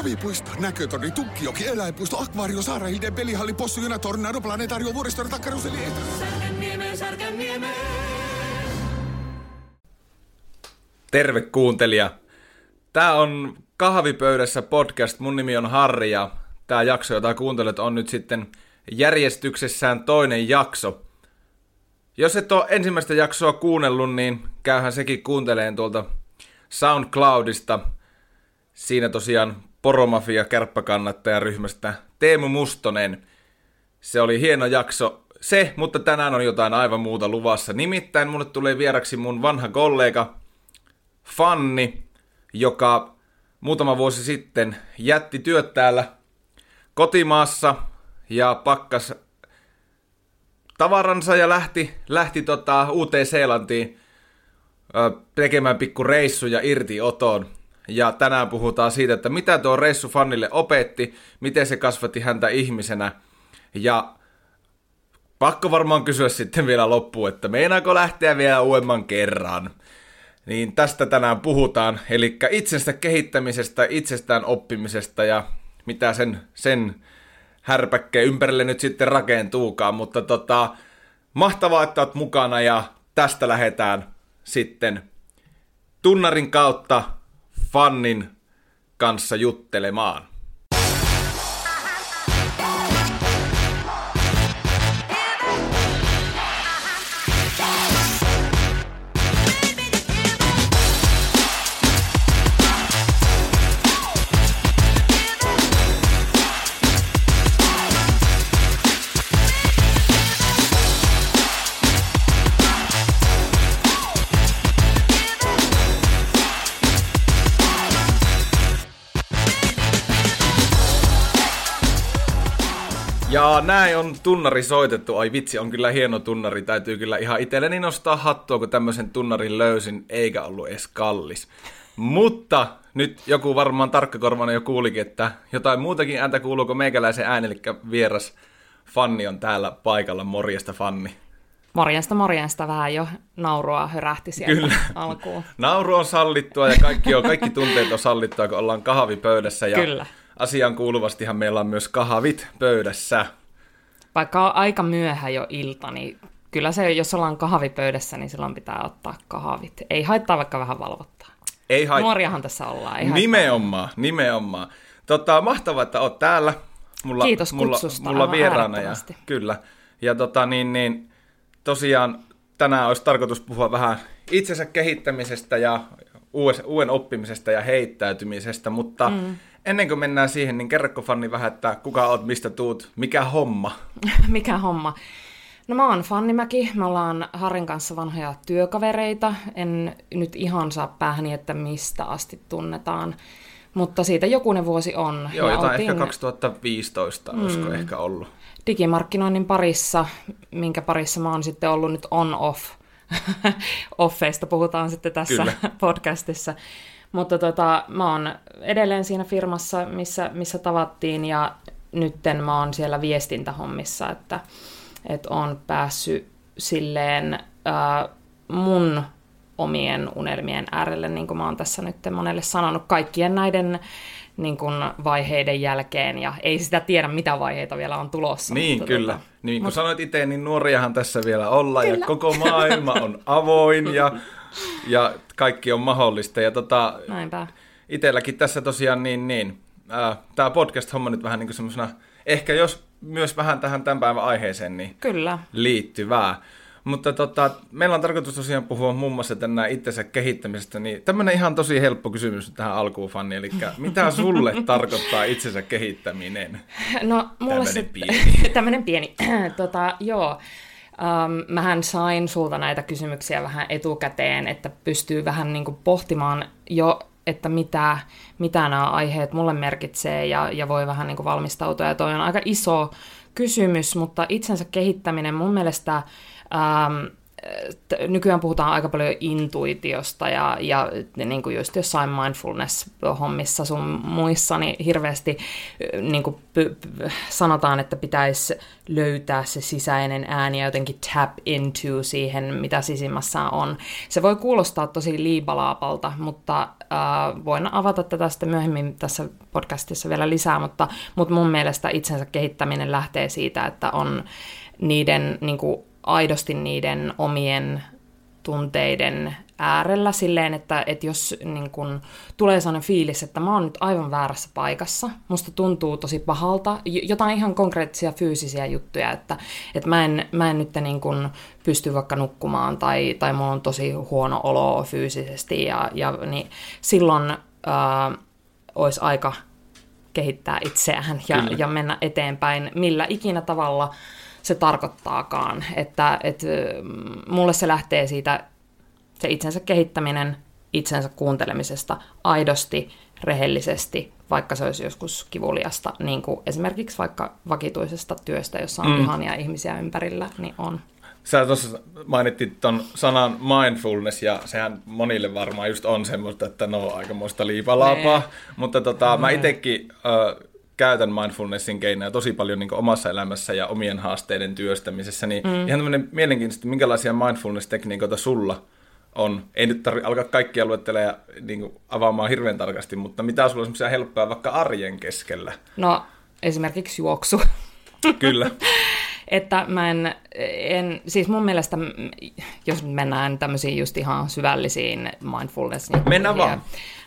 Huvipuisto, näkötorni, Tukkijoki, eläinpuisto, akvaario, Saarahilden, pelihalli, possu, juna, tornado, planetaario, vuoristo, takkaruseli, Terve kuuntelija. Tämä on Kahvipöydässä podcast. Mun nimi on Harri ja tämä jakso, jota kuuntelet, on nyt sitten järjestyksessään toinen jakso. Jos et ole ensimmäistä jaksoa kuunnellut, niin käyhän sekin kuunteleen tuolta SoundCloudista. Siinä tosiaan Poromafia kärppäkannattajaryhmästä Teemu Mustonen. Se oli hieno jakso se, mutta tänään on jotain aivan muuta luvassa. Nimittäin mulle tulee vieraksi mun vanha kollega Fanni, joka muutama vuosi sitten jätti työt täällä kotimaassa ja pakkas tavaransa ja lähti, lähti tota Uuteen-Seelantiin ö, tekemään pikku reissuja irtioton. Ja tänään puhutaan siitä, että mitä tuo reissu Fannille opetti, miten se kasvatti häntä ihmisenä. Ja pakko varmaan kysyä sitten vielä loppuun, että meinaako lähteä vielä uudemman kerran. Niin tästä tänään puhutaan, eli itsestä kehittämisestä, itsestään oppimisesta ja mitä sen, sen härpäkkeen ympärille nyt sitten rakentuukaan, mutta tota, mahtavaa, että oot mukana ja tästä lähdetään sitten tunnarin kautta fannin kanssa juttelemaan. Näin on tunnari soitettu. Ai vitsi, on kyllä hieno tunnari. Täytyy kyllä ihan itselleni nostaa hattua, kun tämmöisen tunnarin löysin, eikä ollut edes kallis. Mutta nyt joku varmaan tarkkakorvana jo kuulikin, että jotain muutakin ääntä kuuluu kuin meikäläisen ääni, eli vieras Fanni on täällä paikalla. Morjesta Fanni. Morjesta, morjesta. Vähän jo naurua hörähti sieltä Kyllä. alkuun. Nauru on sallittua ja kaikki, on, kaikki tunteet on sallittua, kun ollaan kahvipöydässä. Ja Kyllä asian kuuluvastihan meillä on myös kahvit pöydässä. Vaikka on aika myöhä jo ilta, niin kyllä se, jos ollaan kahvipöydässä, niin silloin pitää ottaa kahvit. Ei haittaa vaikka vähän valvottaa. Ei haittaa. Nuoriahan tässä ollaan. Ei nimenomaan, haittaa. nimenomaan. Tota, mahtavaa, että oot täällä. Mulla, Kiitos mulla, kutsusta. Mulla vieraana. Ja, kyllä. Ja tota, niin, niin, tosiaan tänään olisi tarkoitus puhua vähän itsensä kehittämisestä ja uuden oppimisesta ja heittäytymisestä, mutta mm ennen kuin mennään siihen, niin kerrokko Fanni vähän, että kuka oot, mistä tuut, mikä homma? mikä homma? No mä oon Fannimäki, me ollaan Harin kanssa vanhoja työkavereita, en nyt ihan saa päähäni, että mistä asti tunnetaan, mutta siitä jokunen vuosi on. Joo, ja jotain oltiin... ehkä 2015 mm, olisiko ehkä ollut. Digimarkkinoinnin parissa, minkä parissa mä oon sitten ollut nyt on-off, offeista puhutaan sitten tässä Kyllä. podcastissa. Mutta tota, mä oon edelleen siinä firmassa, missä, missä tavattiin ja nytten mä oon siellä viestintähommissa, että, että oon päässyt silleen ää, mun omien unelmien äärelle, niin kuin mä oon tässä nyt monelle sanonut, kaikkien näiden niin kuin vaiheiden jälkeen, ja ei sitä tiedä, mitä vaiheita vielä on tulossa. Niin, mutta kyllä. Tota, niin kuin mutta... sanoit itse, niin nuoriahan tässä vielä ollaan, kyllä. ja koko maailma on avoin, ja ja kaikki on mahdollista. Ja tota, Näinpä. Itelläkin tässä tosiaan niin, niin tämä podcast-homma nyt vähän niin kuin semmoisena, ehkä jos myös vähän tähän tämän päivän aiheeseen niin Kyllä. liittyvää. Mutta tota, meillä on tarkoitus tosiaan puhua muun muassa tänään itsensä kehittämisestä, niin tämmöinen ihan tosi helppo kysymys tähän alkuun, Fanni, eli mitä sulle tarkoittaa itsensä kehittäminen? No, mulle tämmöinen se, pieni. tämmöinen pieni, tota, joo. Um, mähän sain sulta näitä kysymyksiä vähän etukäteen, että pystyy vähän niin kuin pohtimaan jo, että mitä, mitä nämä aiheet mulle merkitsee ja, ja voi vähän niin kuin valmistautua. Ja toi on aika iso kysymys, mutta itsensä kehittäminen mun mielestä um, nykyään puhutaan aika paljon intuitiosta ja, ja niin kuin just jossain mindfulness-hommissa sun muissa, niin hirveästi niin kuin p- p- sanotaan, että pitäisi löytää se sisäinen ääni ja jotenkin tap into siihen, mitä sisimmässä on. Se voi kuulostaa tosi liibalaapalta, mutta äh, voin avata tätä sitten myöhemmin tässä podcastissa vielä lisää, mutta, mutta mun mielestä itsensä kehittäminen lähtee siitä, että on niiden niin kuin, aidosti niiden omien tunteiden äärellä silleen, että, että jos niin kun, tulee sellainen fiilis, että mä oon nyt aivan väärässä paikassa, musta tuntuu tosi pahalta, jotain ihan konkreettisia fyysisiä juttuja, että, että mä, en, mä en nyt niin kun, pysty vaikka nukkumaan tai, tai mulla on tosi huono olo fyysisesti ja, ja niin silloin ää, olisi aika kehittää itseään ja, ja mennä eteenpäin millä ikinä tavalla se tarkoittaakaan. Että, että mulle se lähtee siitä se itsensä kehittäminen itsensä kuuntelemisesta aidosti, rehellisesti, vaikka se olisi joskus kivuliasta, niin kuin esimerkiksi vaikka vakituisesta työstä, jossa on mm. ihania ihmisiä ympärillä, niin on. Sä tuossa mainittit ton sanan mindfulness, ja sehän monille varmaan just on semmoista, että no aikamoista liipalaapaa, nee. mutta tota, mm. mä itsekin äh, käytän mindfulnessin keinoja tosi paljon niin omassa elämässä ja omien haasteiden työstämisessä, niin mm. ihan tämmöinen mielenkiintoista, minkälaisia mindfulness-tekniikoita sulla on. Ei nyt tarvitse alkaa kaikkia luettelemaan niin avaamaan hirveän tarkasti, mutta mitä sulla on semmoisia helppoja vaikka arjen keskellä? No esimerkiksi juoksu. Kyllä. että mä en, en, siis mun mielestä, jos mennään tämmöisiin just ihan syvällisiin mindfulness... Mennään vaan.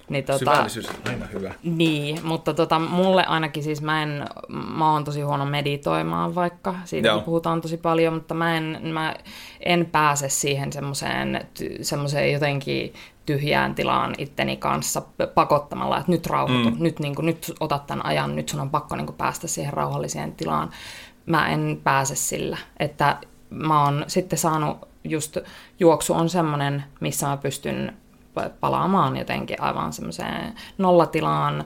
Niin, tota, Syvällisyys on aina hyvä. Niin, mutta tota, mulle ainakin siis mä en, mä oon tosi huono meditoimaan vaikka, siitä puhutaan tosi paljon, mutta mä en, mä en pääse siihen semmoiseen, semmoiseen jotenkin tyhjään tilaan itteni kanssa pakottamalla, että nyt rauhoitu, mm. nyt, niin kuin, nyt otat tämän ajan, nyt sun on pakko niin kuin, päästä siihen rauhalliseen tilaan. Mä en pääse sillä, että mä oon sitten saanut just, juoksu on semmoinen, missä mä pystyn palaamaan jotenkin aivan semmoiseen nollatilaan.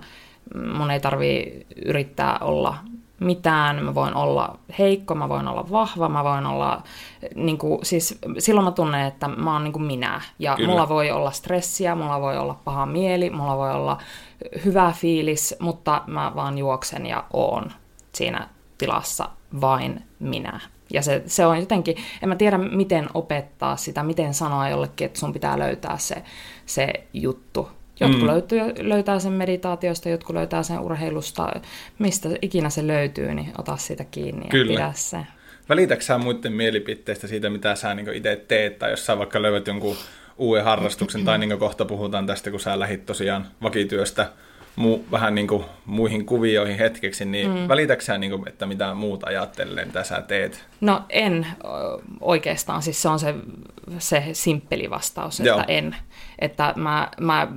Mun ei tarvi yrittää olla mitään, mä voin olla heikko, mä voin olla vahva, mä voin olla, niin kuin, siis silloin mä tunnen, että mä oon niin kuin minä. Ja Kyllä. mulla voi olla stressiä, mulla voi olla paha mieli, mulla voi olla hyvä fiilis, mutta mä vaan juoksen ja oon siinä tilassa vain minä. Ja se, se on jotenkin, en mä tiedä miten opettaa sitä, miten sanoa jollekin, että sun pitää löytää se, se juttu. Jotkut mm. löytyy, löytää sen meditaatiosta, jotkut löytää sen urheilusta, mistä ikinä se löytyy, niin ota sitä kiinni Kyllä. ja pidä se. Välitätkö sä muiden mielipiteistä siitä, mitä sä niin itse teet, tai jos sä vaikka löydät jonkun uuden harrastuksen, tai niin kohta puhutaan tästä, kun sä lähit tosiaan vakityöstä mu, vähän niin kuin muihin kuvioihin hetkeksi, niin mm. välitäksä niin kuin, että mitä muuta ajattelee, mitä sä teet? No en oikeastaan, siis se on se, se simppeli vastaus, että Joo. en. Että mä, mä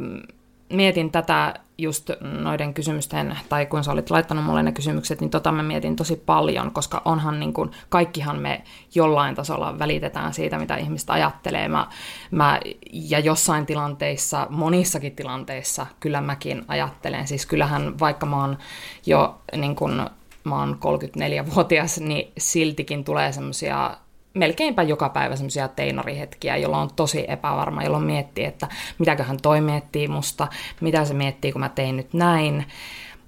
mietin tätä just noiden kysymysten, tai kun sä olit laittanut mulle ne kysymykset, niin tota mä mietin tosi paljon, koska onhan niin kuin, kaikkihan me jollain tasolla välitetään siitä, mitä ihmistä ajattelee. Mä, mä, ja jossain tilanteissa, monissakin tilanteissa, kyllä mäkin ajattelen. Siis kyllähän vaikka mä oon jo niin kuin, mä oon 34-vuotias, niin siltikin tulee semmoisia melkeinpä joka päivä semmoisia teinarihetkiä, jolloin on tosi epävarma, jolloin miettii, että mitäköhän toi miettii musta, mitä se miettii, kun mä tein nyt näin.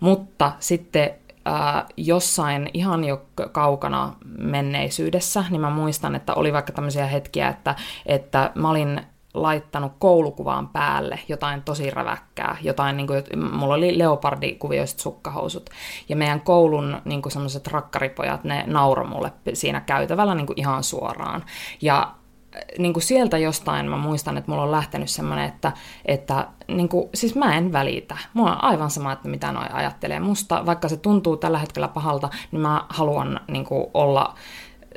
Mutta sitten äh, jossain ihan jo kaukana menneisyydessä, niin mä muistan, että oli vaikka tämmöisiä hetkiä, että, että mä olin laittanut koulukuvaan päälle jotain tosi räväkkää, jotain, niin kuin, mulla oli leopardikuvioiset sukkahousut, ja meidän koulun niin kuin semmoiset rakkaripojat, ne nauro mulle siinä käytävällä niin kuin ihan suoraan, ja niin kuin sieltä jostain mä muistan, että mulla on lähtenyt semmoinen, että, että niin kuin, siis mä en välitä. Mulla on aivan sama, että mitä noi ajattelee musta. Vaikka se tuntuu tällä hetkellä pahalta, niin mä haluan niin kuin, olla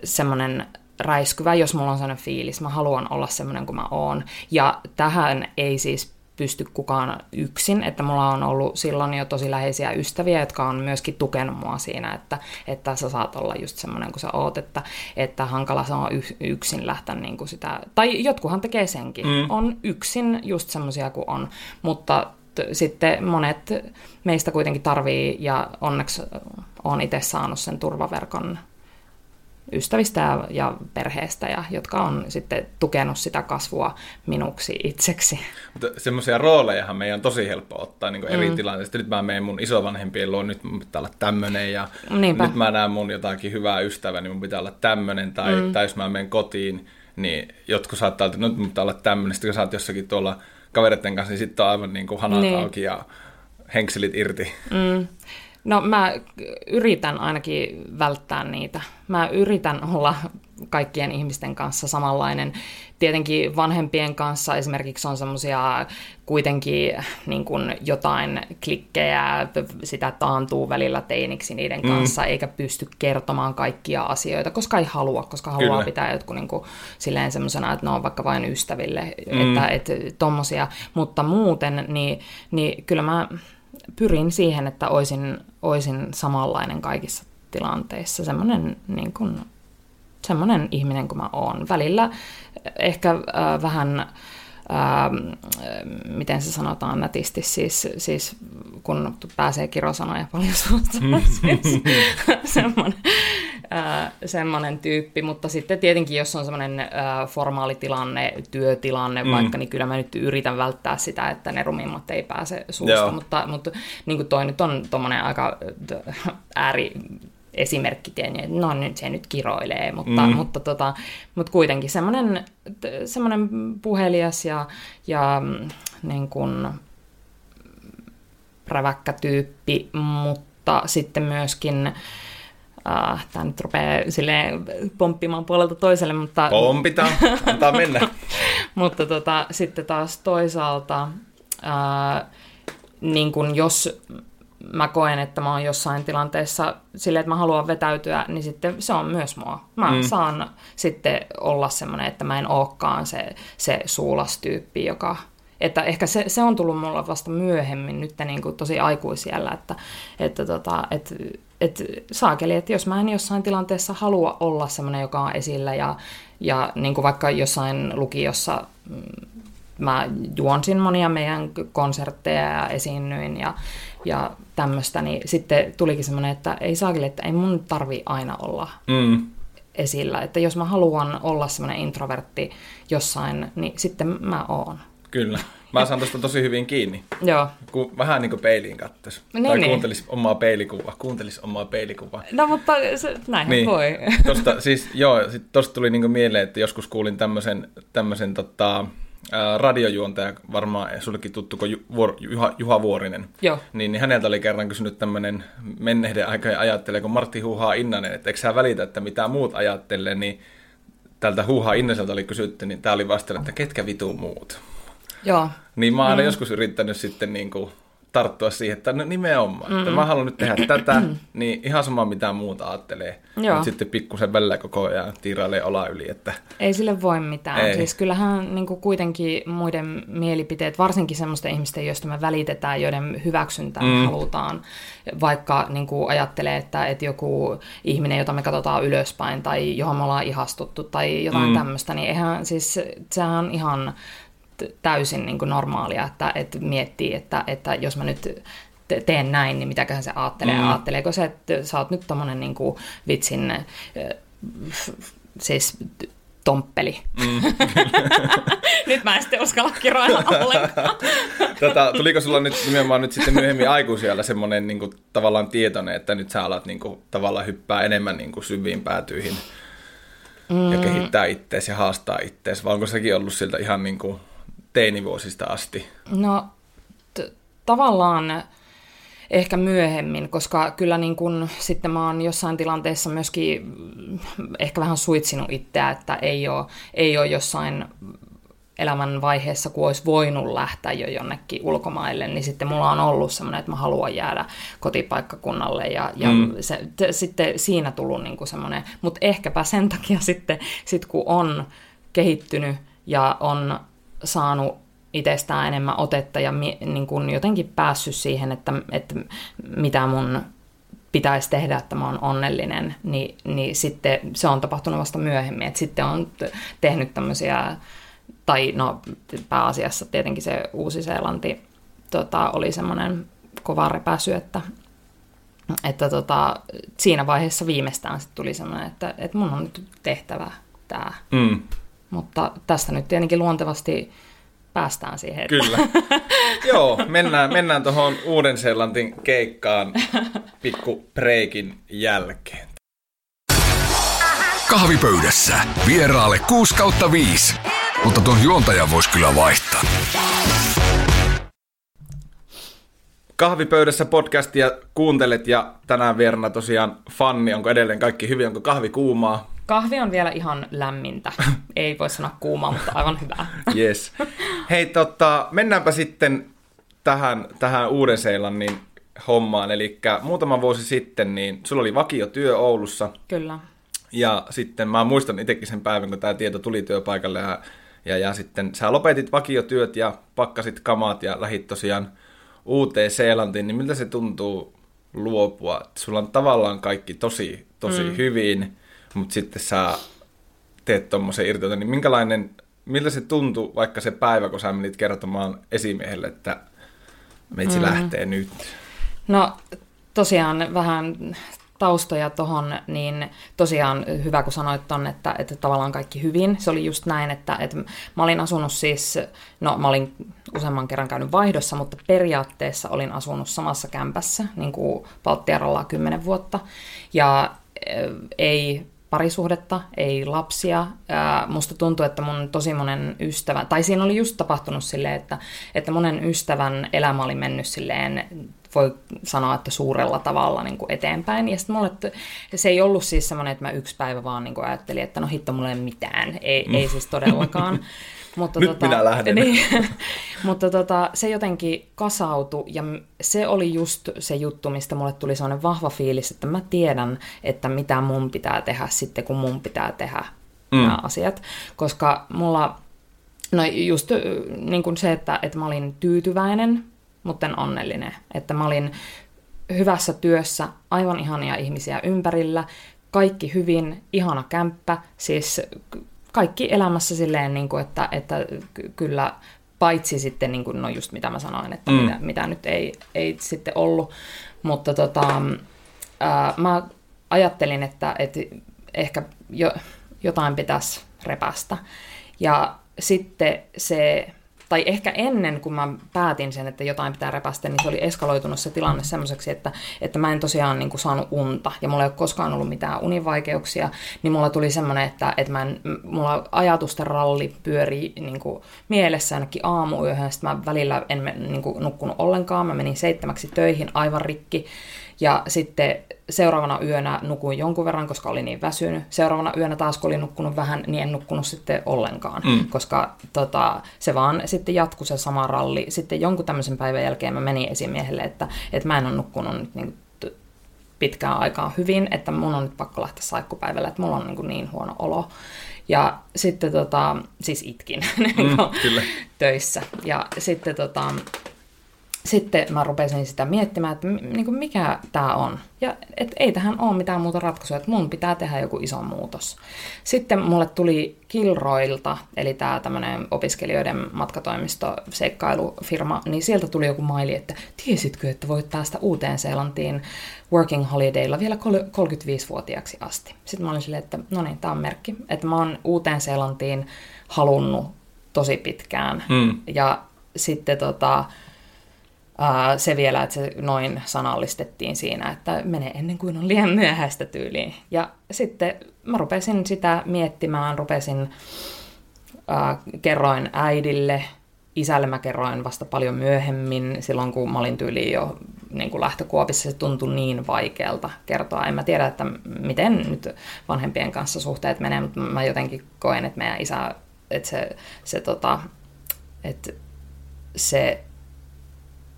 semmoinen räiskyvä, jos mulla on sellainen fiilis. Mä haluan olla semmoinen kuin mä oon. Ja tähän ei siis pysty kukaan yksin, että mulla on ollut silloin jo tosi läheisiä ystäviä, jotka on myöskin tukenut mua siinä, että, että sä saat olla just semmoinen kuin sä oot, että, että hankala se on yksin lähteä niin kuin sitä, tai jotkuhan tekee senkin, mm. on yksin just semmoisia kuin on, mutta t- sitten monet meistä kuitenkin tarvii, ja onneksi on itse saanut sen turvaverkon ystävistä ja, perheestä, ja jotka on sitten tukenut sitä kasvua minuksi itseksi. Mutta semmoisia roolejahan meidän on tosi helppo ottaa niin eri mm. tilanteista. Nyt mä menen mun isovanhempien luo, nyt mun pitää olla tämmöinen, ja Niinpä. nyt mä näen mun jotakin hyvää ystävää, niin mun pitää olla tämmöinen, tai, mm. tai jos mä menen kotiin, niin jotkut saattaa, että nyt mun pitää olla tämmöinen, sitten kun sä oot jossakin tuolla kavereiden kanssa, niin sitten on aivan niin kuin hanat niin. auki ja henkselit irti. Mm. No mä yritän ainakin välttää niitä. Mä yritän olla kaikkien ihmisten kanssa samanlainen. Tietenkin vanhempien kanssa esimerkiksi on semmoisia kuitenkin niin kuin jotain klikkejä, sitä taantuu välillä teiniksi niiden mm. kanssa, mm. eikä pysty kertomaan kaikkia asioita, koska ei halua, koska haluaa Kyllä. pitää jotkut niin kuin, silleen semmoisena, että ne on vaikka vain ystäville, mm. että, että tommosia. Mutta muuten, niin, niin kyllä mä pyrin siihen, että olisin, olisin samanlainen kaikissa tilanteissa, semmoinen, niin kuin, semmoinen ihminen kuin mä oon. Välillä ehkä äh, vähän, äh, miten se sanotaan nätisti, siis, siis kun pääsee kirosanoja paljon suusta, siis semmoinen, äh, semmoinen tyyppi, mutta sitten tietenkin, jos on semmoinen äh, formaali tilanne, työtilanne mm. vaikka, niin kyllä mä nyt yritän välttää sitä, että ne rumimmat ei pääse suusta, Joo. mutta, mutta niin kuin toi nyt on tuommoinen aika ääri esimerkki tieni, että no nyt se nyt kiroilee, mutta, mm. mutta, tota, mutta kuitenkin semmoinen, semmoinen puhelias ja, ja niin kuin räväkkä tyyppi, mutta sitten myöskin Uh, tämä nyt rupeaa silleen pomppimaan puolelta toiselle, mutta... Pompita, antaa mennä. mutta tota, sitten taas toisaalta, uh, niin kun jos mä koen, että mä oon jossain tilanteessa silleen, että mä haluan vetäytyä, niin sitten se on myös mua. Mä mm. saan sitten olla semmoinen, että mä en olekaan se, se suulastyyppi, joka että ehkä se, se on tullut mulla vasta myöhemmin, nyt niin kuin tosi aikuisiellä, että, että, tota, että, että saakeli, että jos mä en jossain tilanteessa halua olla semmoinen, joka on esillä ja, ja niin kuin vaikka jossain lukiossa mm, mä juonsin monia meidän konsertteja ja esiinnyin ja, ja tämmöistä, niin sitten tulikin semmoinen, että ei saakeli, että ei mun tarvi aina olla mm. esillä. Että jos mä haluan olla semmoinen introvertti jossain, niin sitten mä oon. Kyllä. Mä saan tuosta tosi hyvin kiinni. Joo. Ku, vähän niin kuin peiliin katsoisi. Niin, tai niin. kuuntelisi omaa peilikuvaa. Kuuntelisi omaa peilikuvaa. No mutta se, näinhän niin. voi. Tosta, siis, joo, sit tosta tuli niin mieleen, että joskus kuulin tämmöisen, tämmöisen tota, radiojuontaja, varmaan sullekin tuttu kuin Juha, Juha Vuorinen. Joo. Niin, niin häneltä oli kerran kysynyt tämmöinen menneiden aikojen ajattelee, kun Martti Huuhaa Innanen, että eikö sä välitä, että mitä muut ajattelee, niin tältä Huuhaa Innaselta oli kysytty, niin tämä oli vastannut, että ketkä vitu muut. Joo. Niin mä oon mm. joskus yrittänyt sitten niin kuin tarttua siihen, että no nimenomaan, mm. että mä haluan nyt tehdä tätä, niin ihan sama mitä muuta ajattelee. Mutta sitten pikkusen välillä koko ajan tiirailee ola yli. Että... Ei sille voi mitään. Ei. Siis kyllähän niin kuin kuitenkin muiden mielipiteet, varsinkin semmoisten ihmisten, joista me välitetään, joiden hyväksyntää mm. halutaan, vaikka niin kuin ajattelee, että, että joku ihminen, jota me katsotaan ylöspäin tai johon me ollaan ihastuttu tai jotain mm. tämmöistä, niin eihän siis sehän on ihan täysin niin kuin normaalia, että, että miettii, että, että jos mä nyt teen näin, niin mitäköhän se ajattelee. Mm. Ajatteleeko se, että sä oot nyt tommonen niin kuin vitsin, siis tomppeli. Mm. nyt mä en sitten uskalla kiroilla ollenkaan. tota, tuliko sulla nyt nimenomaan nyt sitten myöhemmin aikuisella semmoinen niin kuin, tavallaan tietoinen, että nyt sä alat niin kuin, tavallaan hyppää enemmän niin kuin, syviin päätyihin mm. ja kehittää ittees ja haastaa ittees, vai onko sekin ollut siltä ihan niin kuin, teinivuosista asti? No t- tavallaan ehkä myöhemmin, koska kyllä niin kun, sitten mä oon jossain tilanteessa myöskin ehkä vähän suitsinut itseä, että ei ole, ei ole jossain elämän vaiheessa, kun olisi voinut lähteä jo jonnekin ulkomaille, niin sitten mulla on ollut semmoinen, että mä haluan jäädä kotipaikkakunnalle ja, ja mm. se, t- sitten siinä tullut niin semmoinen, mutta ehkäpä sen takia sitten, sit kun on kehittynyt ja on saanut itsestään enemmän otetta ja niin kuin jotenkin päässyt siihen, että, että mitä mun pitäisi tehdä, että mä oon onnellinen, niin, niin sitten se on tapahtunut vasta myöhemmin. Että sitten on tehnyt tämmöisiä, tai no pääasiassa tietenkin se Uusi-Seelanti tota, oli semmoinen kova repäsy, että että tota, siinä vaiheessa viimeistään sit tuli semmoinen, että, että mun on nyt tehtävä tämä. Mm. Mutta tästä nyt tietenkin luontevasti päästään siihen. Että... Kyllä. Joo, mennään, mennään tuohon Uuden-Seelantin keikkaan pikku preikin jälkeen. Kahvipöydässä vieraalle 6 kautta 5, mutta tuon juontajan voisi kyllä vaihtaa. Kahvipöydässä podcastia kuuntelet ja tänään vieraana tosiaan Fanni. Onko edelleen kaikki hyvin? Onko kahvi kuumaa? Kahvi on vielä ihan lämmintä. Ei voi sanoa kuumaa, mutta aivan hyvää. Yes. Hei, tota, mennäänpä sitten tähän, tähän Uuden-Seelannin hommaan. Eli muutama vuosi sitten, niin sulla oli vakiotyö Oulussa. Kyllä. Ja sitten mä muistan itsekin sen päivän, kun tämä tieto tuli työpaikalle ja, ja, ja sitten sä lopetit vakiotyöt ja pakkasit kamat ja lähit tosiaan uuteen Seelantiin, niin miltä se tuntuu luopua? Sulla on tavallaan kaikki tosi, tosi mm. hyvin, mutta sitten sä teet tuommoisen irtioita, niin minkälainen, miltä se tuntuu vaikka se päivä, kun sä menit kertomaan esimiehelle, että meitsi mm. lähtee nyt? No tosiaan vähän taustoja tuohon, niin tosiaan hyvä, kun sanoit ton, että, että tavallaan kaikki hyvin. Se oli just näin, että, että mä olin asunut siis, no mä olin useamman kerran käynyt vaihdossa, mutta periaatteessa olin asunut samassa kämpässä, niin kuin Palttiaralla kymmenen vuotta. Ja ei parisuhdetta, ei lapsia. Ää, musta tuntuu, että mun tosi monen ystävä, tai siinä oli just tapahtunut silleen, että, että monen ystävän elämä oli mennyt silleen voi sanoa, että suurella tavalla niin kuin eteenpäin. Ja sitten mulle, että se ei ollut siis semmoinen, että mä yksi päivä vaan niin kuin ajattelin, että no hitto, mulle ei mitään. Ei, mm. ei siis todellakaan. Mutta Nyt tota, minä lähden. Niin, mutta tota, se jotenkin kasautui ja se oli just se juttu, mistä mulle tuli sellainen vahva fiilis, että mä tiedän, että mitä mun pitää tehdä sitten, kun mun pitää tehdä mm. nämä asiat. Koska mulla, no just niin kuin se, että, että mä olin tyytyväinen mutta en onnellinen. Että mä olin hyvässä työssä, aivan ihania ihmisiä ympärillä, kaikki hyvin, ihana kämppä, siis kaikki elämässä silleen, niin kuin, että, että kyllä paitsi sitten, niin kuin, no just mitä mä sanoin, että mm. mitä, mitä nyt ei, ei sitten ollut, mutta tota, ää, mä ajattelin, että, että ehkä jo, jotain pitäisi repästä. Ja sitten se tai ehkä ennen kuin mä päätin sen, että jotain pitää repästä, niin se oli eskaloitunut se tilanne semmoiseksi, että, että mä en tosiaan niin kuin saanut unta. Ja mulla ei ole koskaan ollut mitään univaikeuksia, niin mulla tuli semmoinen, että, että mä en, mulla ajatusten ralli pyörii niin kuin mielessä ainakin aamuyöhön, sitten mä välillä en niin kuin, nukkunut ollenkaan, mä menin seitsemäksi töihin aivan rikki, ja sitten seuraavana yönä nukuin jonkun verran, koska olin niin väsynyt. Seuraavana yönä taas, kun olin nukkunut vähän, niin en nukkunut sitten ollenkaan, mm. koska tota, se vaan sitten jatkui se sama ralli. Sitten jonkun tämmöisen päivän jälkeen mä menin esimiehelle, että, että mä en ole nukkunut nyt niin pitkään aikaan hyvin, että mun on nyt pakko lähteä saikkupäivällä, että mulla on niin, niin huono olo. Ja sitten tota, siis itkin mm, kyllä. töissä. Ja sitten tota, sitten mä rupesin sitä miettimään, että niin kuin mikä tämä on. Ja et ei tähän ole mitään muuta ratkaisua, että mun pitää tehdä joku iso muutos. Sitten mulle tuli Kilroilta, eli tämä tämmöinen opiskelijoiden matkatoimisto, seikkailufirma, niin sieltä tuli joku maili, että tiesitkö, että voit päästä uuteen Seelantiin working holidaylla vielä 35-vuotiaaksi asti. Sitten mä olin silleen, että no niin, tämä on merkki, että mä oon uuteen Seelantiin halunnut tosi pitkään. Mm. Ja sitten tota, Uh, se vielä, että se noin sanallistettiin siinä, että menee ennen kuin on liian myöhäistä tyyliin. Ja sitten mä rupesin sitä miettimään, rupesin, uh, kerroin äidille, isälle mä kerroin vasta paljon myöhemmin, silloin kun mä olin tyyliin jo niin kuin lähtökuopissa, se tuntui niin vaikealta kertoa. En mä tiedä, että miten nyt vanhempien kanssa suhteet menee, mutta mä jotenkin koen, että meidän isä, että se, se, tota, että se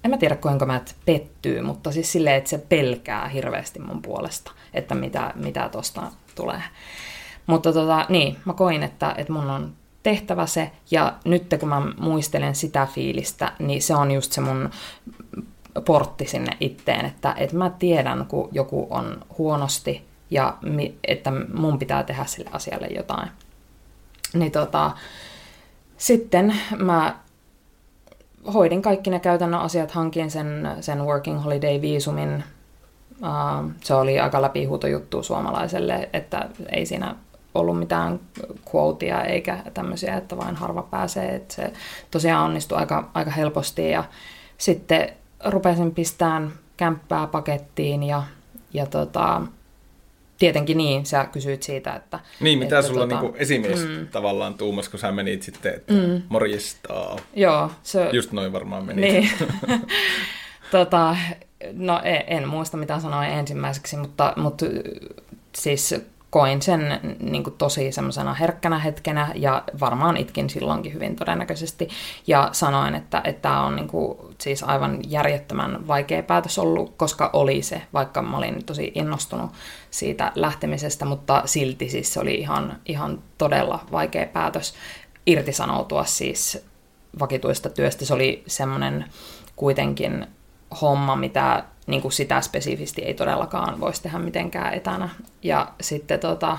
en mä tiedä kuinka mä pettyy, mutta siis silleen, että se pelkää hirveästi mun puolesta, että mitä, mitä tosta tulee. Mutta tota, niin, mä koin, että, että mun on tehtävä se, ja nyt kun mä muistelen sitä fiilistä, niin se on just se mun portti sinne itteen, että, että mä tiedän, kun joku on huonosti, ja mi, että mun pitää tehdä sille asialle jotain. Niin tota, sitten mä hoidin kaikki ne käytännön asiat, hankin sen, sen working holiday viisumin Uh, se oli aika läpihuutojuttu suomalaiselle, että ei siinä ollut mitään quotea eikä tämmöisiä, että vain harva pääsee. Että se tosiaan onnistui aika, aika helposti ja sitten rupesin pistämään kämppää pakettiin ja, ja tota, tietenkin niin, sä kysyit siitä, että... Niin, mitä että, sulla tota, niinku esimies mm. tavallaan tuumas, kun sä menit sitten, että mm. morjesta. Joo. Se, Just noin varmaan menit. Niin. tota, no en, en muista mitä sanoin ensimmäiseksi, mutta, mutta siis koin sen niin kuin tosi semmoisena herkkänä hetkenä ja varmaan itkin silloinkin hyvin todennäköisesti ja sanoin, että tämä on niin kuin, siis aivan järjettömän vaikea päätös ollut, koska oli se, vaikka mä olin tosi innostunut siitä lähtemisestä, mutta silti siis se oli ihan, ihan todella vaikea päätös irtisanoutua siis vakituista työstä. Se oli semmoinen kuitenkin homma, mitä niin kuin sitä spesifisti ei todellakaan voisi tehdä mitenkään etänä. Ja sitten, tota,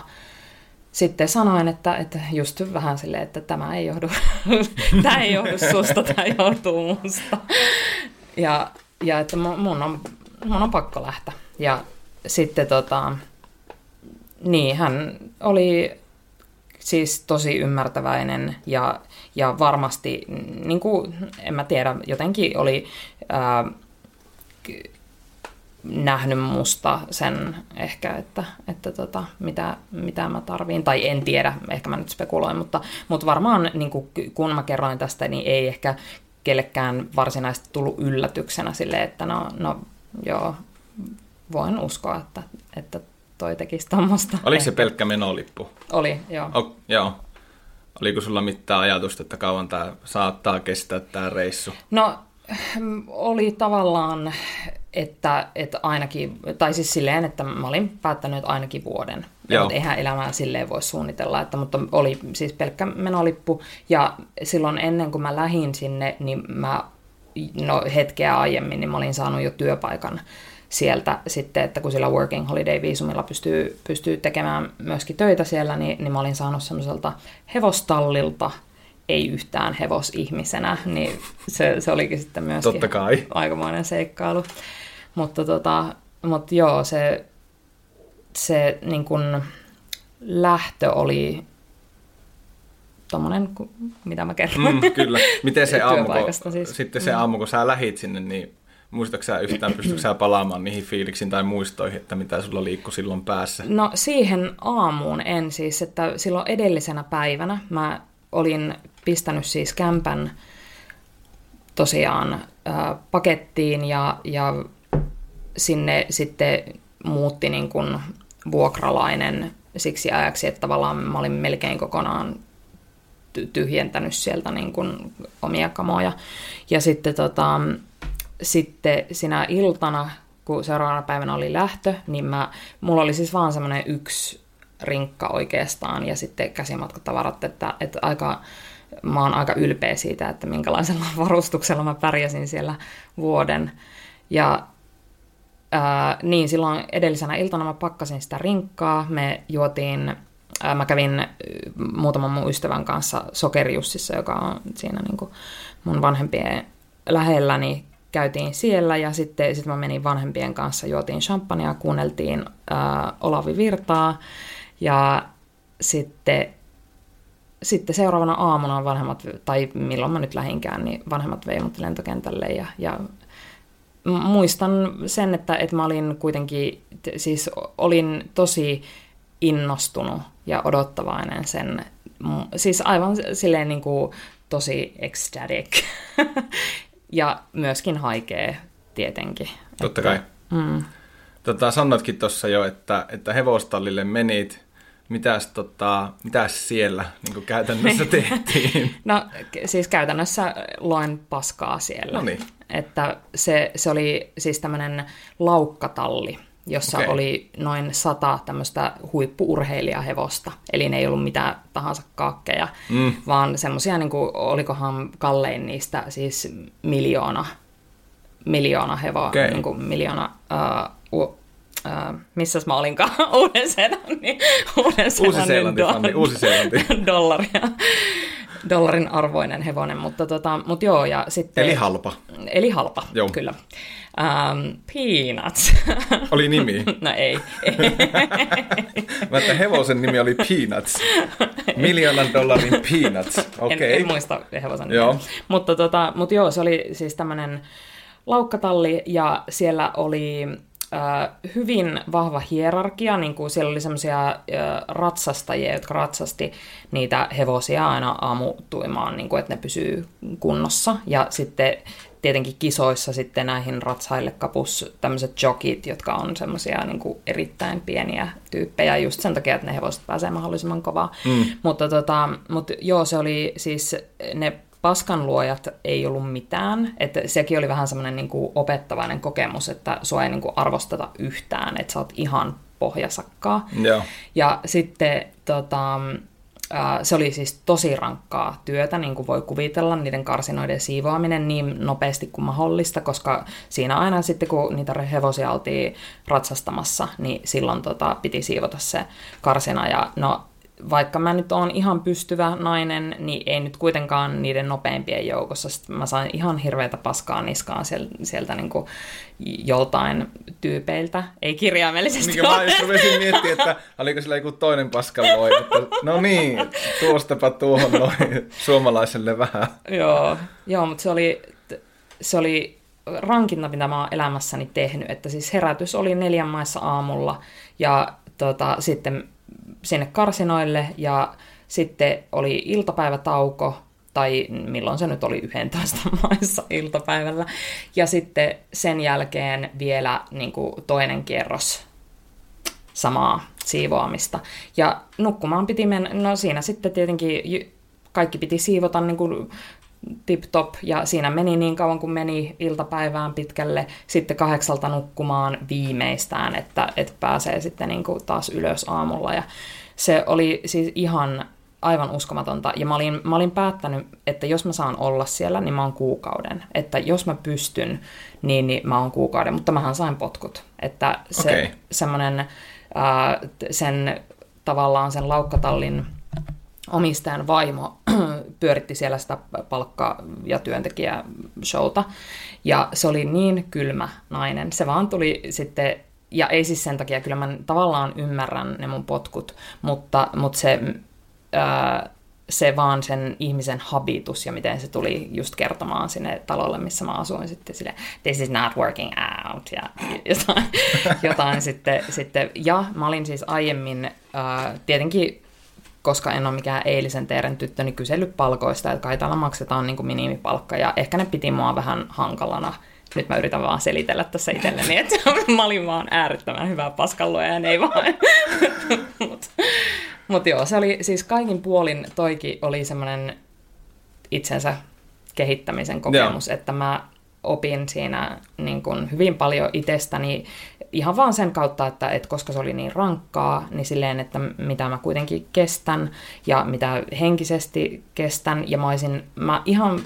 sitten sanoin, että, että just vähän silleen, että tämä ei johdu, tämä ei johdu susta, tämä johtuu musta. Ja, ja että mun on, mun on pakko lähteä. Ja sitten tota, niin, hän oli siis tosi ymmärtäväinen ja, ja varmasti, niin kuin, en mä tiedä, jotenkin oli ää, nähnyt musta sen ehkä, että, että tota, mitä, mitä mä tarviin, tai en tiedä, ehkä mä nyt spekuloin, mutta, mutta varmaan niin kuin, kun mä kerroin tästä, niin ei ehkä kellekään varsinaisesti tullut yllätyksenä sille, että no, no joo, voin uskoa, että, että toi tekisi tuommoista. Oliko se pelkkä menolippu? Oli, joo. O, joo. Oliko sulla mitään ajatusta, että kauan tämä saattaa kestää tämä reissu? No oli tavallaan, että, että ainakin, tai siis silleen, että mä olin päättänyt ainakin vuoden. Ja, mutta eihän elämää silleen voi suunnitella, että, mutta oli siis pelkkä menolippu. Ja silloin ennen kuin mä lähdin sinne, niin mä no, hetkeä aiemmin, niin mä olin saanut jo työpaikan sieltä sitten, että kun sillä working holiday viisumilla pystyy, pystyy tekemään myöskin töitä siellä, niin, niin mä olin saanut semmoiselta hevostallilta ei yhtään hevosihmisenä, niin se, se olikin sitten myöskin Totta kai. aikamoinen seikkailu. Mutta, tota, mutta joo, se, se niin kun lähtö oli tommonen, mitä mä kerron. Mm, kyllä. Miten se aamu, kun, siis. sitten se mm. aamu, kun sä lähit sinne, niin muistatko sä yhtään, pystytkö sä palaamaan niihin fiiliksiin tai muistoihin, että mitä sulla liikkui silloin päässä? No siihen aamuun en siis, että silloin edellisenä päivänä mä olin pistänyt siis kämpän tosiaan äh, pakettiin ja, ja sinne sitten muutti niin kuin vuokralainen siksi ajaksi, että tavallaan mä olin melkein kokonaan tyhjentänyt sieltä niin kuin omia kamoja. Ja sitten, tota, sitten sinä iltana, kun seuraavana päivänä oli lähtö, niin mä, mulla oli siis vaan semmoinen yksi rinkka oikeastaan ja sitten käsimatkatavarat, että, että aika, mä oon aika ylpeä siitä, että minkälaisella varustuksella mä pärjäsin siellä vuoden. Ja ää, niin, silloin edellisenä iltana mä pakkasin sitä rinkkaa, me juotiin, ää, mä kävin muutaman mun ystävän kanssa Sokeriussissa, joka on siinä niin kuin mun vanhempien lähellä, niin käytiin siellä. Ja sitten sit mä menin vanhempien kanssa, juotiin champagnea, kuunneltiin ää, Olavi Virtaa. Ja sitten, sitten seuraavana aamuna vanhemmat, tai milloin mä nyt lähinkään, niin vanhemmat vei mut lentokentälle ja, ja muistan sen, että, että mä olin kuitenkin, siis olin tosi innostunut ja odottavainen sen, siis aivan silleen niin kuin tosi ecstatic ja myöskin haikea tietenkin. Totta kai. Mm. Tota, sanoitkin tuossa jo, että, että hevostallille menit, mitäs, tota, mitäs siellä niin käytännössä tehtiin? no siis käytännössä loin paskaa siellä. No niin. Että se, se oli siis tämmöinen laukkatalli, jossa okay. oli noin sata tämmöistä huippuurheilijahevosta. Eli ne ei ollut mitään tahansa kakkeja, mm. vaan semmoisia, niin kuin, olikohan kallein niistä siis miljoona, miljoona hevoa, okay. niin kuin miljoona uh, Uh, missäs mä olinkaan? Uuden-Seelannin, Uuden-Seelannin Uusi-Seelanti, do- Uusi-Seelanti. dollaria. dollarin arvoinen hevonen, mutta, tota, mutta joo, ja sitten... Eli halpa. Eli halpa, Joo. kyllä. Um, peanuts. Oli nimi. no ei. Mä että hevosen nimi oli Peanuts. Miljoonan dollarin Peanuts. En, Okei. en muista hevosen Joo. nimeä. Mutta, tota, mutta joo, se oli siis tämmöinen laukkatalli ja siellä oli äh, hyvin vahva hierarkia, niin kuin siellä oli semmoisia äh, ratsastajia, jotka ratsasti niitä hevosia aina aamutuimaan, niin kuin, että ne pysyy kunnossa. Ja sitten tietenkin kisoissa sitten näihin ratsaille kapus tämmöiset jokit, jotka on semmoisia niin kuin erittäin pieniä tyyppejä just sen takia, että ne hevoset pääsee mahdollisimman kovaa. Mm. Mutta, tota, mutta joo, se oli siis ne paskanluojat ei ollut mitään, että sekin oli vähän semmoinen niin kuin opettavainen kokemus, että sua ei niin kuin arvosteta yhtään, että sä oot ihan pohjasakkaa. Joo. Ja sitten tota, se oli siis tosi rankkaa työtä, niin kuin voi kuvitella, niiden karsinoiden siivoaminen niin nopeasti kuin mahdollista, koska siinä aina sitten, kun niitä hevosia oltiin ratsastamassa, niin silloin tota, piti siivota se karsina. Ja no, vaikka mä nyt oon ihan pystyvä nainen, niin ei nyt kuitenkaan niiden nopeimpien joukossa. Sitten mä sain ihan hirveätä paskaa niskaan sieltä, sieltä niin kuin joltain tyypeiltä. Ei kirjaimellisesti Mikä mä just rupesin miettimään, että oliko sillä joku toinen paskaloi, että no niin, tuostapa tuohon noin suomalaiselle vähän. Joo, joo mutta se oli, se oli rankinta, mitä mä oon elämässäni tehnyt. Että siis herätys oli neljän maissa aamulla ja tota, sitten sinne karsinoille ja sitten oli iltapäivätauko, tai milloin se nyt oli 11 maissa iltapäivällä. Ja sitten sen jälkeen vielä niin kuin toinen kierros samaa siivoamista. Ja nukkumaan piti mennä, no siinä sitten tietenkin kaikki piti siivota niin kuin tip-top, ja siinä meni niin kauan kuin meni iltapäivään pitkälle, sitten kahdeksalta nukkumaan viimeistään, että, että pääsee sitten niin kuin taas ylös aamulla, ja se oli siis ihan aivan uskomatonta, ja mä olin, mä olin päättänyt, että jos mä saan olla siellä, niin mä oon kuukauden, että jos mä pystyn, niin, niin mä oon kuukauden, mutta mähän sain potkut, että se Okei. semmoinen, ää, sen tavallaan sen laukkatallin omistajan vaimo pyöritti siellä sitä palkka- ja työntekijäshowta. Ja se oli niin kylmä nainen. Se vaan tuli sitten, ja ei siis sen takia, kyllä mä tavallaan ymmärrän ne mun potkut, mutta, mutta se, ää, se vaan sen ihmisen habitus ja miten se tuli just kertomaan sinne talolle, missä mä asuin sitten sille, this is not working out ja jotain, jotain sitten, sitten. Ja mä olin siis aiemmin ää, tietenkin koska en ole mikään eilisen teeren tyttö, niin kysellyt palkoista, että kai täällä maksetaan niin kuin minimipalkka, ja ehkä ne piti mua vähän hankalana. Nyt mä yritän vaan selitellä tässä itselleni, että mä olin vaan äärettömän hyvä paskalloja, ja ne ei vaan. Mutta mut joo, se oli siis kaikin puolin, toiki oli semmoinen itsensä kehittämisen kokemus, joo. että mä opin siinä niin kuin hyvin paljon itsestäni ihan vaan sen kautta, että, että koska se oli niin rankkaa, niin silleen, että mitä mä kuitenkin kestän ja mitä henkisesti kestän. Ja mä, olisin, mä ihan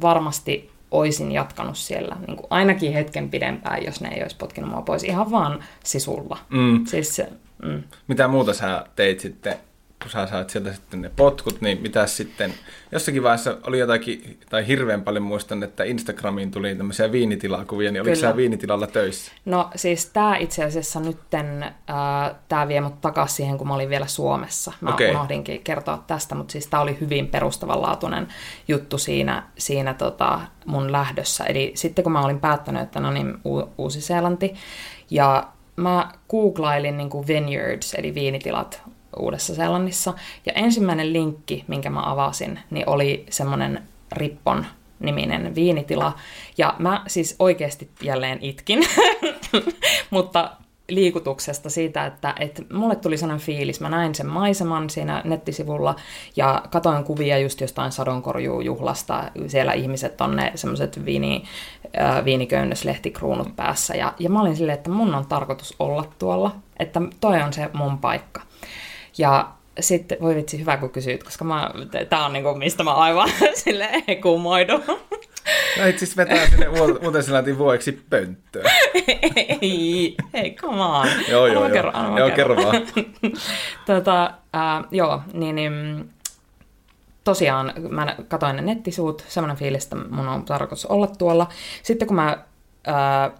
varmasti oisin jatkanut siellä niin kuin ainakin hetken pidempään, jos ne ei olisi potkinut mua pois. Ihan vaan sisulla. Mm. Siis, mm. Mitä muuta sä teit sitten, kun sä sait sieltä sitten ne potkut, niin mitä sitten, jossakin vaiheessa oli jotakin, tai hirveän paljon muistan, että Instagramiin tuli tämmöisiä viinitilakuvia, niin oliko Kyllä. sä viinitilalla töissä? No siis tämä itse asiassa nytten, äh, tämä vie mut takaisin siihen, kun mä olin vielä Suomessa. Mä okay. unohdinkin kertoa tästä, mutta siis tämä oli hyvin perustavanlaatuinen juttu siinä, siinä tota mun lähdössä. Eli sitten kun mä olin päättänyt, että no niin, U- Uusi-Seelanti, ja mä googlailin niin kuin vineyards, eli viinitilat Uudessa-Seelannissa, ja ensimmäinen linkki, minkä mä avasin, niin oli semmoinen Rippon niminen viinitila. Ja mä siis oikeasti jälleen itkin, mutta liikutuksesta siitä, että, että mulle tuli sellainen fiilis, mä näin sen maiseman siinä nettisivulla ja katoin kuvia just jostain sadonkorjuujuhlasta, siellä ihmiset on ne semmoiset viini, äh, viiniköynnöslehtikruunut päässä ja, ja mä olin silleen, että mun on tarkoitus olla tuolla, että toi on se mun paikka. Ja sitten, voi vitsi, hyvä kun kysyit, koska mä, tää on niinku, mistä mä aivan silleen kumoidun. No itse asiassa vetää sinne Uuden-Seelantin vuodeksi pönttöön. ei, hei, come on. Joo, joo, joo. kerro, Joo, kerro. kerro vaan. tota, äh, joo, niin, niin tosiaan mä katsoin ne nettisuut, semmoinen fiilis, että mun on tarkoitus olla tuolla. Sitten kun mä ää,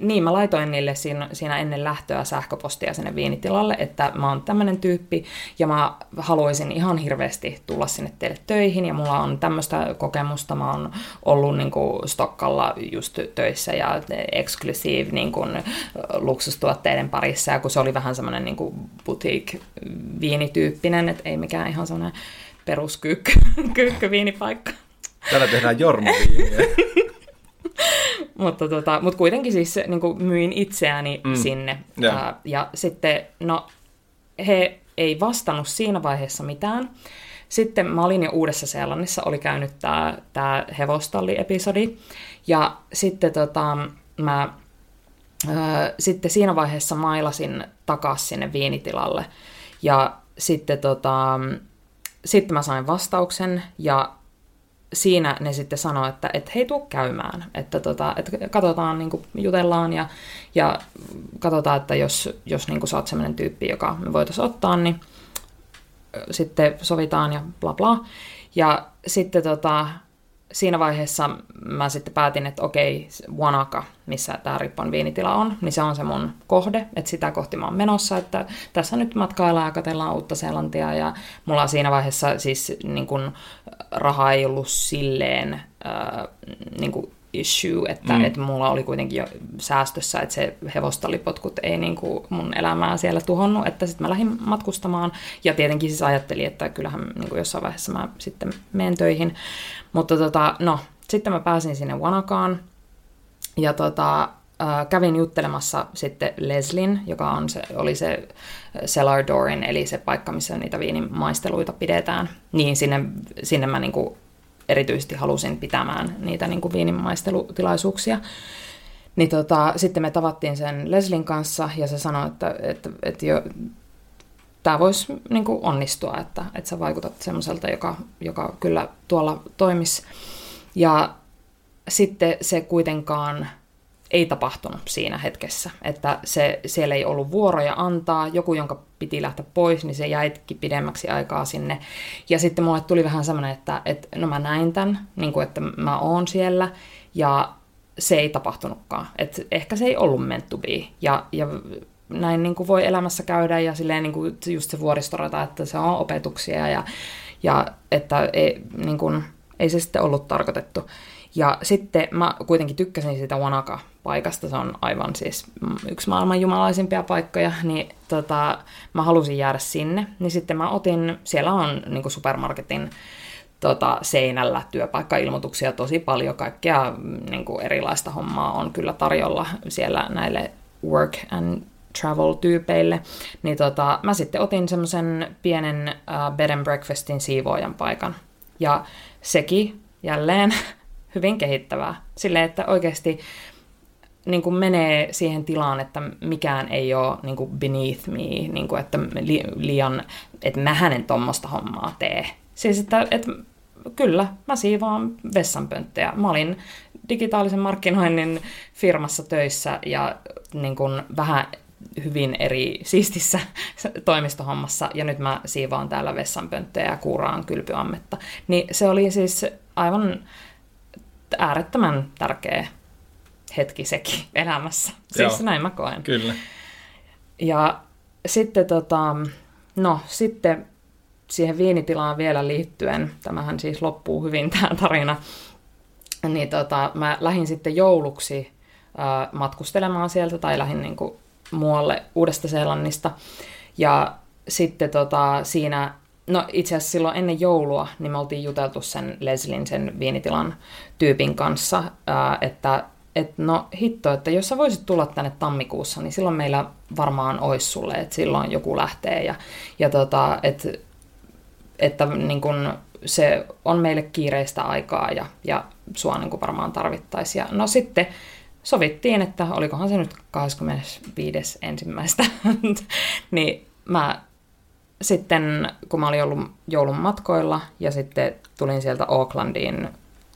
niin, mä laitoin niille siinä, siinä ennen lähtöä sähköpostia sinne viinitilalle, että mä oon tämmönen tyyppi ja mä haluaisin ihan hirveästi tulla sinne teille töihin ja mulla on tämmöistä kokemusta, mä oon ollut niin kuin Stokkalla just töissä ja exclusive niin kuin, luksustuotteiden parissa ja kun se oli vähän semmoinen niin kuin boutique viinityyppinen, että ei mikään ihan semmoinen peruskyykky, viinipaikka. Täällä tehdään jormaviiniä. mutta, tota, mutta kuitenkin siis niin kuin myin itseäni mm. sinne. Yeah. Ja, ja sitten, no, he ei vastannut siinä vaiheessa mitään. Sitten mä olin jo Uudessa-Seelannissa, oli käynyt tämä tää hevostalli-episodi. Ja sitten tota, mä ö, sitten siinä vaiheessa mailasin takaisin sinne viinitilalle. Ja sitten tota, sitten mä sain vastauksen ja siinä ne sitten sanoi, että et hei, tuu käymään, että, tota, että katsotaan, niin kuin jutellaan ja, ja katsotaan, että jos, jos niin kuin sä oot sellainen tyyppi, joka me voitaisiin ottaa, niin sitten sovitaan ja bla bla. Ja sitten tota, siinä vaiheessa mä sitten päätin, että okei, Wanaka, missä tämä Rippon viinitila on, niin se on se mun kohde, että sitä kohti mä oon menossa, että tässä nyt matkaillaan ja katsellaan uutta Seelantia ja mulla siinä vaiheessa siis niin kun, raha ei ollut silleen äh, niin kun issue, että, mm. että mulla oli kuitenkin jo säästössä, että se hevostalipotkut ei niin kuin mun elämää siellä tuhonnut, että sitten mä lähdin matkustamaan ja tietenkin siis ajattelin, että kyllähän niin kuin jossain vaiheessa mä sitten menen töihin, mutta tota, no, sitten mä pääsin sinne Wanakaan ja tota, kävin juttelemassa sitten Leslin, joka on se, oli se cellar doorin, eli se paikka, missä niitä viinimaisteluita pidetään. Niin sinne, sinne mä niinku erityisesti halusin pitämään niitä niin kuin viinimaistelutilaisuuksia. Niin tota, sitten me tavattiin sen Leslin kanssa ja se sanoi, että, että, että jo, tämä voisi niin kuin onnistua, että, että sä vaikutat semmoiselta, joka, joka kyllä tuolla toimisi. Ja sitten se kuitenkaan ei tapahtunut siinä hetkessä, että se, siellä ei ollut vuoroja antaa, joku, jonka piti lähteä pois, niin se jäikin pidemmäksi aikaa sinne. Ja sitten mulle tuli vähän semmoinen, että, että no mä näin tämän, niin kuin, että mä oon siellä, ja se ei tapahtunutkaan. Et ehkä se ei ollut meant to be. Ja, ja näin niin kuin voi elämässä käydä, ja silleen niin kuin just se vuoristorata, että se on opetuksia, ja, ja että ei, niin kuin, ei se sitten ollut tarkoitettu. Ja sitten mä kuitenkin tykkäsin sitä Wanaka-paikasta, se on aivan siis yksi maailman jumalaisimpia paikkoja, niin tota, mä halusin jäädä sinne. Niin sitten mä otin, siellä on niin supermarketin tota, seinällä työpaikkailmoituksia tosi paljon, kaikkea niin kuin erilaista hommaa on kyllä tarjolla siellä näille work and travel-tyypeille, niin tota, mä sitten otin semmoisen pienen uh, bed and breakfastin siivoojan paikan. Ja sekin jälleen hyvin kehittävää. Silleen, että oikeasti niin kuin menee siihen tilaan, että mikään ei ole niin kuin beneath me, niin kuin, että li, liian, että mä hänen tuommoista hommaa tee. Siis, että, että kyllä, mä siivoan vessanpönttejä. Mä olin digitaalisen markkinoinnin firmassa töissä ja niin kuin vähän hyvin eri siistissä toimistohommassa, ja nyt mä siivoan täällä vessanpönttöjä ja kuuraan kylpyammetta. Niin se oli siis aivan äärettömän tärkeä hetki sekin elämässä. Siis Joo, näin mä koen. Kyllä. Ja sitten tota, no sitten siihen viinitilaan vielä liittyen, tämähän siis loppuu hyvin tämä tarina, niin tota, mä lähdin sitten jouluksi äh, matkustelemaan sieltä tai lähdin niinku muualle Uudesta-Seelannista. Ja sitten tota, siinä No itse asiassa silloin ennen joulua niin me oltiin juteltu sen Leslin, sen viinitilan tyypin kanssa, että et no hitto, että jos sä voisit tulla tänne tammikuussa, niin silloin meillä varmaan olisi sulle, että silloin joku lähtee ja, ja tota, et, että niin kun se on meille kiireistä aikaa ja, ja sua niin varmaan tarvittaisiin. Ja no sitten sovittiin, että olikohan se nyt 25. ensimmäistä, niin mä sitten kun mä olin ollut joulun matkoilla ja sitten tulin sieltä Aucklandiin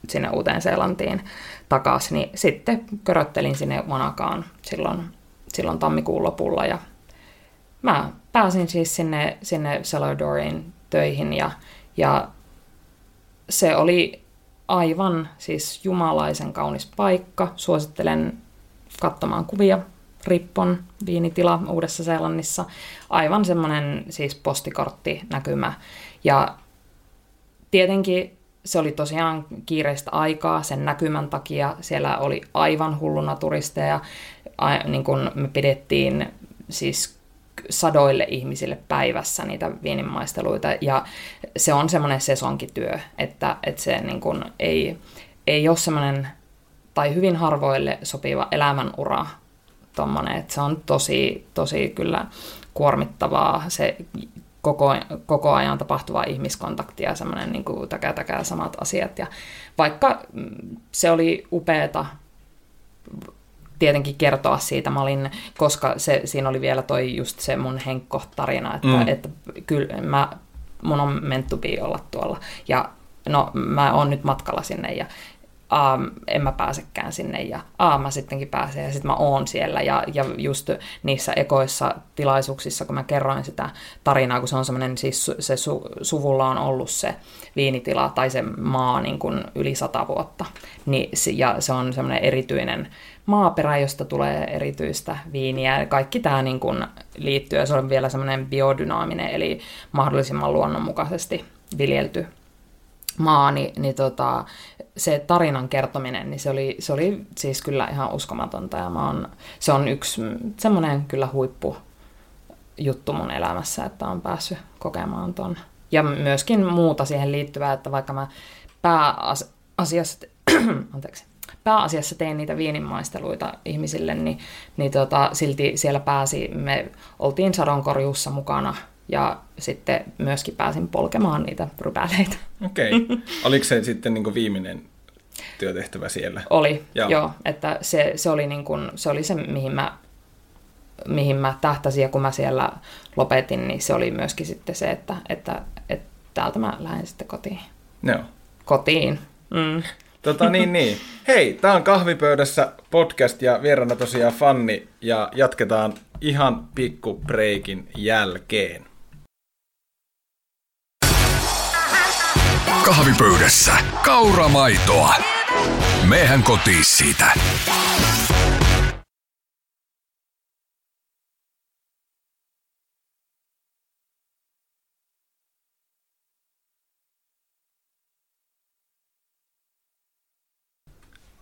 sinne Uuteen-Seelantiin takaisin, niin sitten köröttelin sinne Manakaan silloin, silloin tammikuun lopulla ja mä pääsin siis sinne, sinne Celadoriin töihin ja, ja se oli aivan siis jumalaisen kaunis paikka. Suosittelen katsomaan kuvia. Rippon viinitila Uudessa-Seelannissa. Aivan semmoinen siis postikorttinäkymä. Ja tietenkin se oli tosiaan kiireistä aikaa sen näkymän takia. Siellä oli aivan hulluna turisteja. A, niin kun me pidettiin siis sadoille ihmisille päivässä niitä viininmaisteluita. Ja se on semmoinen sesonkityö, että, että se niin kun ei, ei ole semmoinen, tai hyvin harvoille sopiva elämänura tommonen, että se on tosi, tosi kyllä kuormittavaa se koko, koko ajan tapahtuvaa ihmiskontaktia ja semmoinen niin kuin täkä, täkä samat asiat. Ja vaikka mm, se oli upeeta tietenkin kertoa siitä, mä olin, koska se, siinä oli vielä toi just se mun Henkko-tarina, että, mm. että kyllä mä, mun on meant to be olla tuolla. Ja no mä oon nyt matkalla sinne ja A, en mä pääsekään sinne ja A, mä sittenkin pääsen ja sitten mä oon siellä. Ja, ja just niissä ekoissa tilaisuuksissa, kun mä kerroin sitä tarinaa, kun se on semmoinen, siis se su, suvulla on ollut se viinitila tai se maa niin kuin yli sata vuotta. Niin, ja se on semmoinen erityinen maaperä, josta tulee erityistä viiniä. Kaikki tämä niin kuin liittyy ja se on vielä semmoinen biodynaaminen, eli mahdollisimman luonnonmukaisesti viljelty maa, niin, niin tota, se tarinan kertominen, niin se oli, se oli siis kyllä ihan uskomatonta. Ja mä oon, se on yksi semmoinen kyllä huippu juttu mun elämässä, että on päässyt kokemaan ton. Ja myöskin muuta siihen liittyvää, että vaikka mä pääasiassa, anteeksi, pääasiassa tein niitä viininmaisteluita ihmisille, niin, niin tota, silti siellä pääsi, me oltiin sadonkorjuussa mukana ja sitten myöskin pääsin polkemaan niitä rypäleitä. Okei. Okay. Oliko se sitten niin viimeinen työtehtävä siellä? Oli, joo. joo että se, se, oli niin kuin, se oli se, mihin mä, mihin mä tähtäsin, ja kun mä siellä lopetin, niin se oli myöskin sitten se, että, että, että täältä mä lähden sitten kotiin. Joo. Kotiin. Mm. Tota niin, niin. Hei, tää on Kahvipöydässä podcast ja vieraana tosiaan Fanni ja jatketaan ihan pikku breikin jälkeen. Kahvipöydässä kauramaitoa. Mehän kotiin siitä.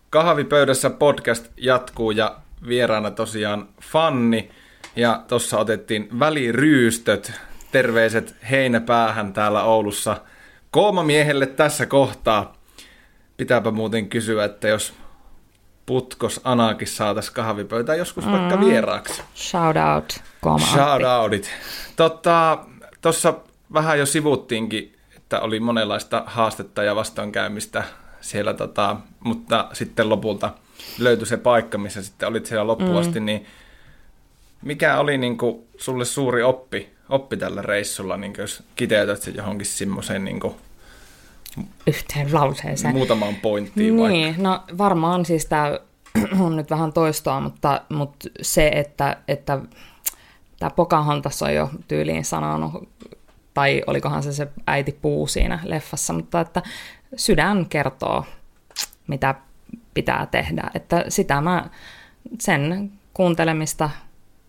Kahvipöydässä podcast jatkuu ja vieraana tosiaan Fanni. Ja tuossa otettiin väliryystöt, terveiset heinäpäähän täällä Oulussa – Koomamiehelle tässä kohtaa pitääpä muuten kysyä, että jos Putkos Anakin saataisiin kahvipöytään joskus mm. vaikka vieraaksi. Shout out, Kooma Shout outit. Tuossa tota, vähän jo sivuttiinkin, että oli monenlaista haastetta ja vastoinkäymistä siellä, tota, mutta sitten lopulta löytyi se paikka, missä sitten olit siellä loppuasti, mm. niin mikä oli niin kuin, sulle suuri oppi oppi tällä reissulla, niin jos kiteytät se johonkin semmoiseen niin yhteen lauseeseen. Muutamaan pointtiin Niin, vaikka. no varmaan siis tämä on nyt vähän toistoa, mutta, mutta se, että, että tämä Pocahontas on jo tyyliin sanonut, tai olikohan se se äiti puu siinä leffassa, mutta että sydän kertoo, mitä pitää tehdä. Että sitä mä, sen kuuntelemista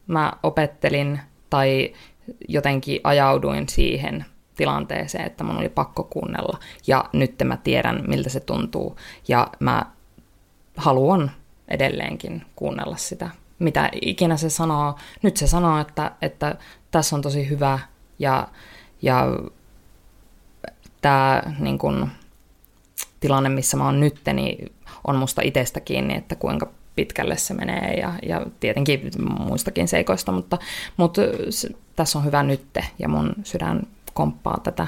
mä opettelin, tai jotenkin ajauduin siihen tilanteeseen, että mun oli pakko kuunnella. Ja nyt mä tiedän, miltä se tuntuu. Ja mä haluan edelleenkin kuunnella sitä. Mitä ikinä se sanoo. Nyt se sanoo, että, että tässä on tosi hyvä ja, ja tämä niin kun, tilanne, missä mä oon nyt, niin on musta itsestä kiinni, että kuinka pitkälle se menee ja, ja tietenkin muistakin seikoista, mutta, mutta se, tässä on hyvä nytte ja mun sydän komppaa tätä.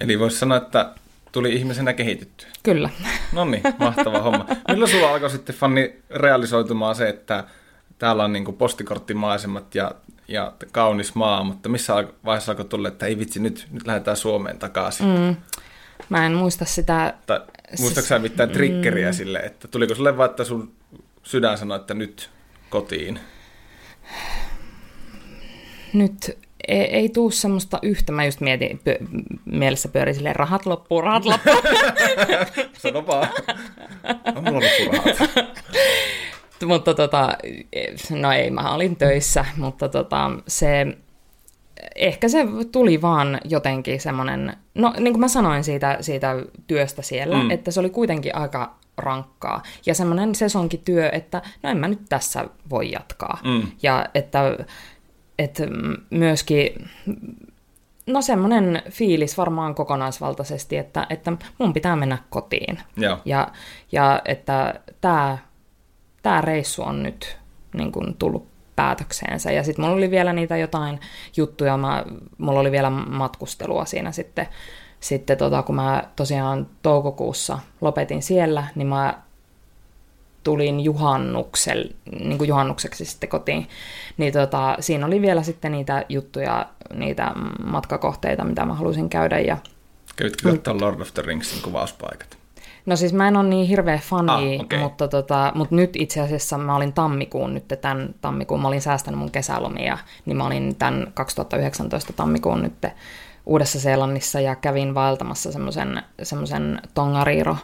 Eli voisi sanoa, että tuli ihmisenä kehityttyä. Kyllä. No niin, mahtava homma. Milloin sulla alkoi sitten, Fanni, realisoitumaan se, että täällä on niin postikorttimaisemat ja, ja kaunis maa, mutta missä vaiheessa alkoi tulla, että ei vitsi, nyt, nyt lähdetään Suomeen takaisin? Mm. Mä en muista sitä... Tai muistatko sä mitään triggeriä mm. sille, että tuliko sulle vaan, että sun sydän sanoi, että nyt kotiin? Nyt ei, ei tuu semmoista yhtä. Mä just mietin, py, mielessä pyöri silleen, rahat loppuu, rahat loppuu. Sano vaan. On mulla rahat. mutta tota, no ei, mä olin töissä, mutta tota, se, ehkä se tuli vaan jotenkin semmoinen, no niin kuin mä sanoin siitä, siitä työstä siellä, mm. että se oli kuitenkin aika rankkaa. Ja semmoinen sesonkityö, että no en mä nyt tässä voi jatkaa. Mm. Ja että, että myöskin, no semmoinen fiilis varmaan kokonaisvaltaisesti, että, että mun pitää mennä kotiin. Joo. Ja, ja että tämä tää reissu on nyt niin kuin tullut päätökseensä. Ja sitten mulla oli vielä niitä jotain juttuja, mä, mulla oli vielä matkustelua siinä sitten sitten tota, kun mä tosiaan toukokuussa lopetin siellä, niin mä tulin juhannuksel, niin kuin juhannukseksi sitten kotiin, niin tota, siinä oli vielä sitten niitä juttuja, niitä matkakohteita, mitä mä halusin käydä. Ja... Kävitkö katsoa Lord of the Ringsin kuvauspaikat? No siis mä en ole niin hirveä fani, ah, okay. mutta, tota, mutta nyt itse asiassa mä olin tammikuun nyt, tämän tammikuun, mä olin säästänyt mun kesälomia, niin mä olin tämän 2019 tammikuun nyt Uudessa-Seelannissa ja kävin vaeltamassa semmoisen, semmoisen Tongariro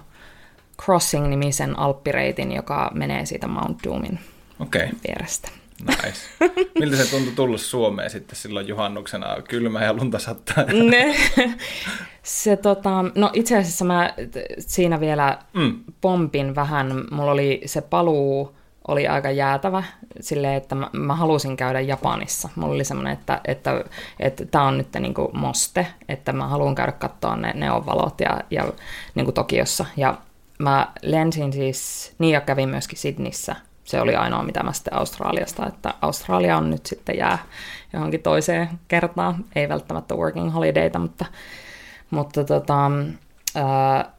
Crossing-nimisen alppireitin, joka menee siitä Mount Doomin okay. vierestä. Nice. Miltä se tuntui tulla Suomeen sitten silloin juhannuksena? Kylmä ja lunta sattaa. Ne, se tota, no itse asiassa mä siinä vielä mm. pompin vähän. Mulla oli se paluu oli aika jäätävä silleen, että mä, mä halusin käydä Japanissa. Mulla oli semmoinen, että, että, että tämä on nyt niin kuin moste, että mä haluan käydä katsoa ne neonvalot ja, ja niin kuin Tokiossa. Ja mä lensin siis, niin ja kävin myöskin Sydnissä. Se oli ainoa, mitä mä sitten Australiasta, että Australia on nyt sitten jää johonkin toiseen kertaan. Ei välttämättä working holidayta, mutta, mutta tota, ää,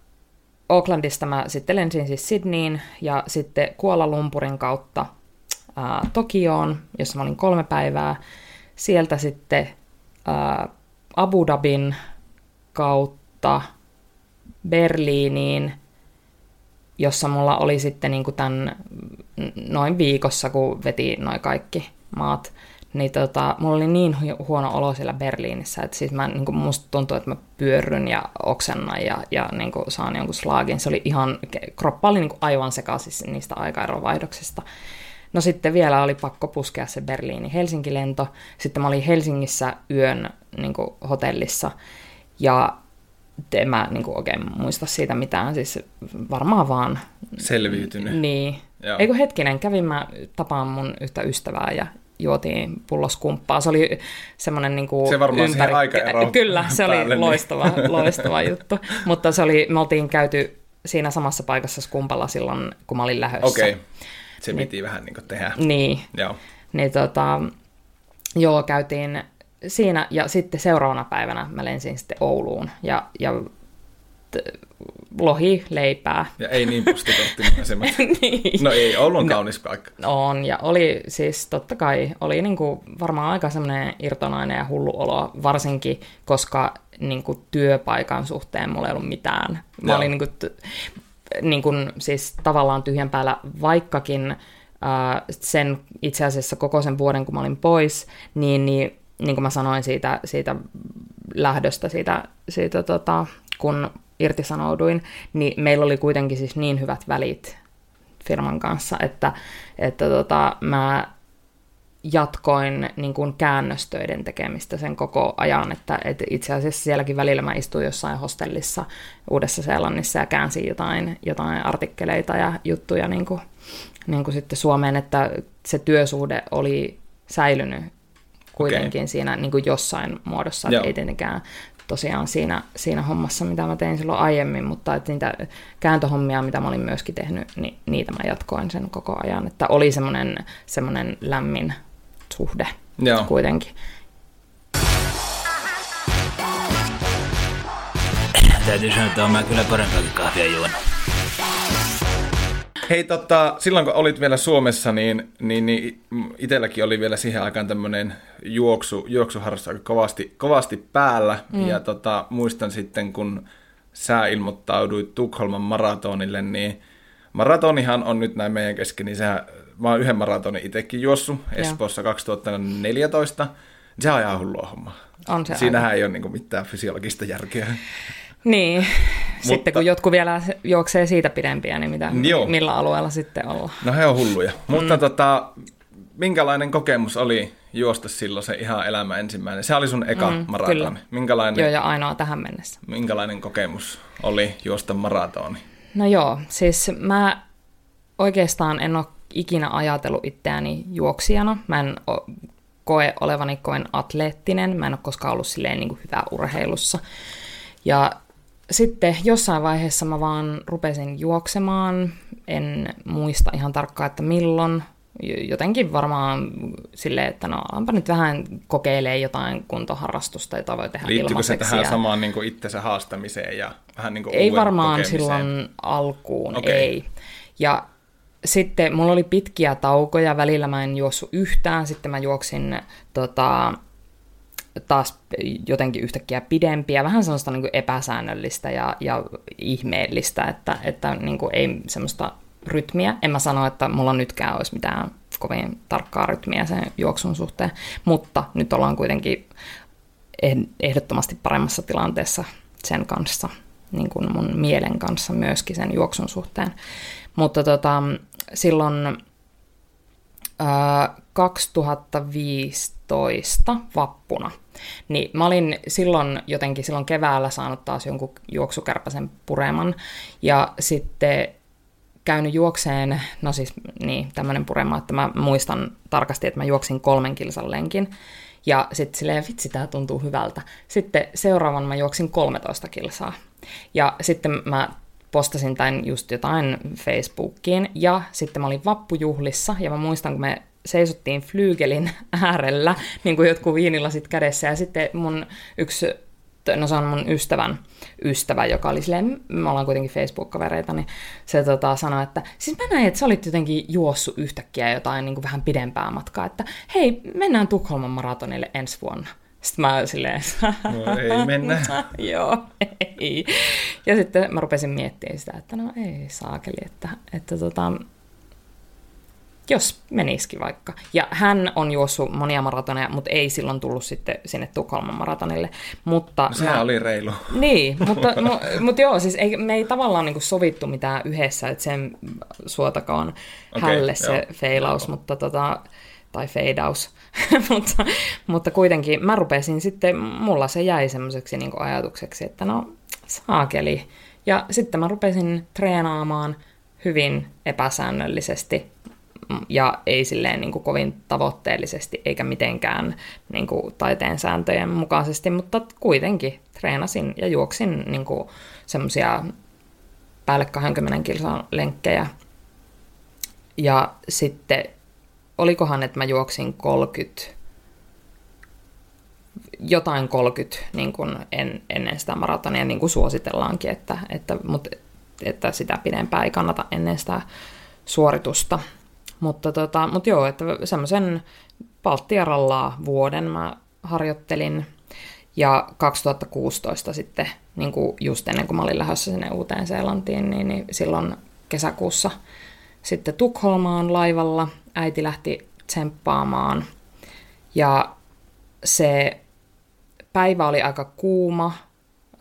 Aucklandista mä sitten lensin siis Sydneyin ja sitten Kuala Lumpurin kautta ää, Tokioon, jossa mä olin kolme päivää. Sieltä sitten ää, Abu Dhabin kautta Berliiniin, jossa mulla oli sitten niin kuin tämän noin viikossa, kun veti noin kaikki maat niin tota, mulla oli niin huono olo siellä Berliinissä, että siis mä, niin kuin musta tuntuu, että mä pyörryn ja oksennan ja, ja niin kuin saan jonkun slaagin. Se oli ihan, kroppa oli niin kuin aivan sekaisin niistä aikaerovaihdoksista. No sitten vielä oli pakko puskea se Berliini-Helsinki-lento. Sitten mä olin Helsingissä yön niin kuin hotellissa ja en mä niin kuin oikein muista siitä mitään, siis varmaan vaan... Selviytynyt. Niin. Eikö hetkinen, kävin mä tapaan mun yhtä ystävää ja juotiin pulloskumppaa. Se oli semmoinen niin kuin Se varmaan ympäri... Kyllä, se oli päälle, loistava, niin. loistava juttu. Mutta se oli, me oltiin käyty siinä samassa paikassa skumpalla silloin, kun mä olin lähdössä. Okei, okay. se piti niin, vähän niin kuin tehdä. Niin. Joo. Niin tota, joo, käytiin siinä ja sitten seuraavana päivänä mä lensin sitten Ouluun ja, ja lohi leipää. Ja ei niin pustikohtimaisemmat. niin. No ei, Oulu on no, kaunis paikka. On, ja oli siis totta kai, oli niinku varmaan aika semmoinen irtonainen ja hullu olo, varsinkin koska niinku työpaikan suhteen mulla ei ollut mitään. Mä Joo. olin niinku, t- niinku, siis tavallaan tyhjän päällä, vaikkakin äh, sen itse asiassa koko sen vuoden, kun mä olin pois, niin, niin, niin kuin mä sanoin siitä, siitä lähdöstä, siitä, siitä tota, kun irtisanouduin, niin meillä oli kuitenkin siis niin hyvät välit firman kanssa, että, että tota, mä jatkoin niin kuin käännöstöiden tekemistä sen koko ajan, että, että itse asiassa sielläkin välillä mä istuin jossain hostellissa Uudessa-Seelannissa ja käänsin jotain, jotain artikkeleita ja juttuja niin kuin, niin kuin sitten Suomeen, että se työsuhde oli säilynyt kuitenkin okay. siinä niin kuin jossain muodossa, että ei tietenkään tosiaan siinä, siinä hommassa, mitä mä tein silloin aiemmin, mutta että niitä kääntöhommia, mitä mä olin myöskin tehnyt, niin niitä mä jatkoin sen koko ajan. Että oli semmoinen, semmoinen lämmin suhde Joo. kuitenkin. Täytyy sanoa, että olen kyllä parempaakin kahvia juonut. Hei, tota, silloin kun olit vielä Suomessa, niin, niin, niin itselläkin oli vielä siihen aikaan tämmöinen juoksu, juoksuharrastus aika kovasti, kovasti päällä. Mm. Ja tota, muistan sitten, kun sä ilmoittauduit Tukholman maratonille, niin maratonihan on nyt näin meidän kesken, niin sehän, mä oon yhden maratonin itsekin juossut Espoossa 2014. Se on ihan hullua homma. On se Siinähän aika. ei ole niin mitään fysiologista järkeä. Niin, sitten Mutta- kun jotkut vielä juoksee siitä pidempiä, niin mitä, Joo. millä alueella sitten ollaan? No he on hulluja. Mutta tota, minkälainen kokemus oli juosta silloin se ihan elämä ensimmäinen? Se oli sun eka mm, maratoni. kyllä. Minkälainen, Joo, ja ainoa tähän mennessä. minkälainen kokemus oli juosta maratoni? No joo, siis mä oikeastaan en ole ikinä ajatellut itseäni juoksijana. Mä en koe olevani koen atleettinen. Mä en ole koskaan ollut silleen niin kuin hyvä urheilussa. Ja sitten jossain vaiheessa mä vaan rupesin juoksemaan. En muista ihan tarkkaan, että milloin. Jotenkin varmaan silleen, että no alanpa nyt vähän kokeilee jotain kuntoharrastusta, jota voi tehdä Liittyykö se ilmaiseksi. tähän ja- samaan niin kuin itsensä haastamiseen ja vähän niin kuin ei varmaan kokemiseen? silloin alkuun, Okei. ei. Ja sitten mulla oli pitkiä taukoja, välillä mä en juossut yhtään, sitten mä juoksin tota, taas jotenkin yhtäkkiä pidempiä, vähän semmoista niin kuin epäsäännöllistä ja, ja ihmeellistä, että, että niin kuin ei semmoista rytmiä. En mä sano, että mulla nytkään olisi mitään kovin tarkkaa rytmiä sen juoksun suhteen, mutta nyt ollaan kuitenkin eh- ehdottomasti paremmassa tilanteessa sen kanssa, niin kuin mun mielen kanssa myöskin sen juoksun suhteen. Mutta tota, silloin 2015 vappuna, niin mä olin silloin jotenkin silloin keväällä saanut taas jonkun juoksukärpäsen pureman, ja sitten käynyt juokseen, no siis niin, tämmöinen purema, että mä muistan tarkasti, että mä juoksin kolmen kilsan lenkin, ja sitten silleen, vitsi, tää tuntuu hyvältä. Sitten seuraavan mä juoksin 13 kilsaa. Ja sitten mä postasin tämän just jotain Facebookiin, ja sitten mä olin vappujuhlissa, ja mä muistan, kun me seisottiin flyygelin äärellä, niin kuin jotkut viinilasit kädessä, ja sitten mun yksi no se on mun ystävän ystävä, joka oli silleen, me ollaan kuitenkin Facebook-kavereita, niin se tota, sanoi, että siis mä näin, että sä olit jotenkin juossut yhtäkkiä jotain niin kuin vähän pidempää matkaa, että hei, mennään Tukholman maratonille ensi vuonna. Sitten mä silleen, No, ei mennä. joo, ei. Ja sitten mä rupesin miettimään sitä, että no ei saakeli, että, että tota, jos menisikin vaikka. Ja hän on juossut monia maratoneja, mutta ei silloin tullut sitten sinne Tukholman maratonille. Mutta No, sehän mä- oli reilu. niin, mutta, mu, mutta joo, siis ei, me ei tavallaan niin sovittu mitään yhdessä, että sen suotakaan Okei, hälle se joo. feilaus, mutta tota, tai feidaus, mutta, mutta kuitenkin mä rupesin sitten, mulla se jäi semmoiseksi niin ajatukseksi, että no saakeli. Ja sitten mä rupesin treenaamaan hyvin epäsäännöllisesti ja ei silleen niin kuin kovin tavoitteellisesti eikä mitenkään niin kuin taiteen sääntöjen mukaisesti, mutta kuitenkin treenasin ja juoksin niin kuin semmoisia päälle 20 kilsan lenkkejä. Ja sitten, olikohan, että mä juoksin 30, jotain 30 niin kuin en, ennen sitä maratonia, niin kuin suositellaankin, että, että, mutta, että sitä pidempää ei kannata ennen sitä suoritusta. Mutta, tota, mutta joo, että semmoisen Baltiarallaa vuoden mä harjoittelin. Ja 2016 sitten, niin kuin just ennen kuin mä olin lähdössä sinne Uuteen Seelantiin, niin, niin silloin kesäkuussa sitten Tukholmaan laivalla. Äiti lähti tsemppaamaan. Ja se päivä oli aika kuuma,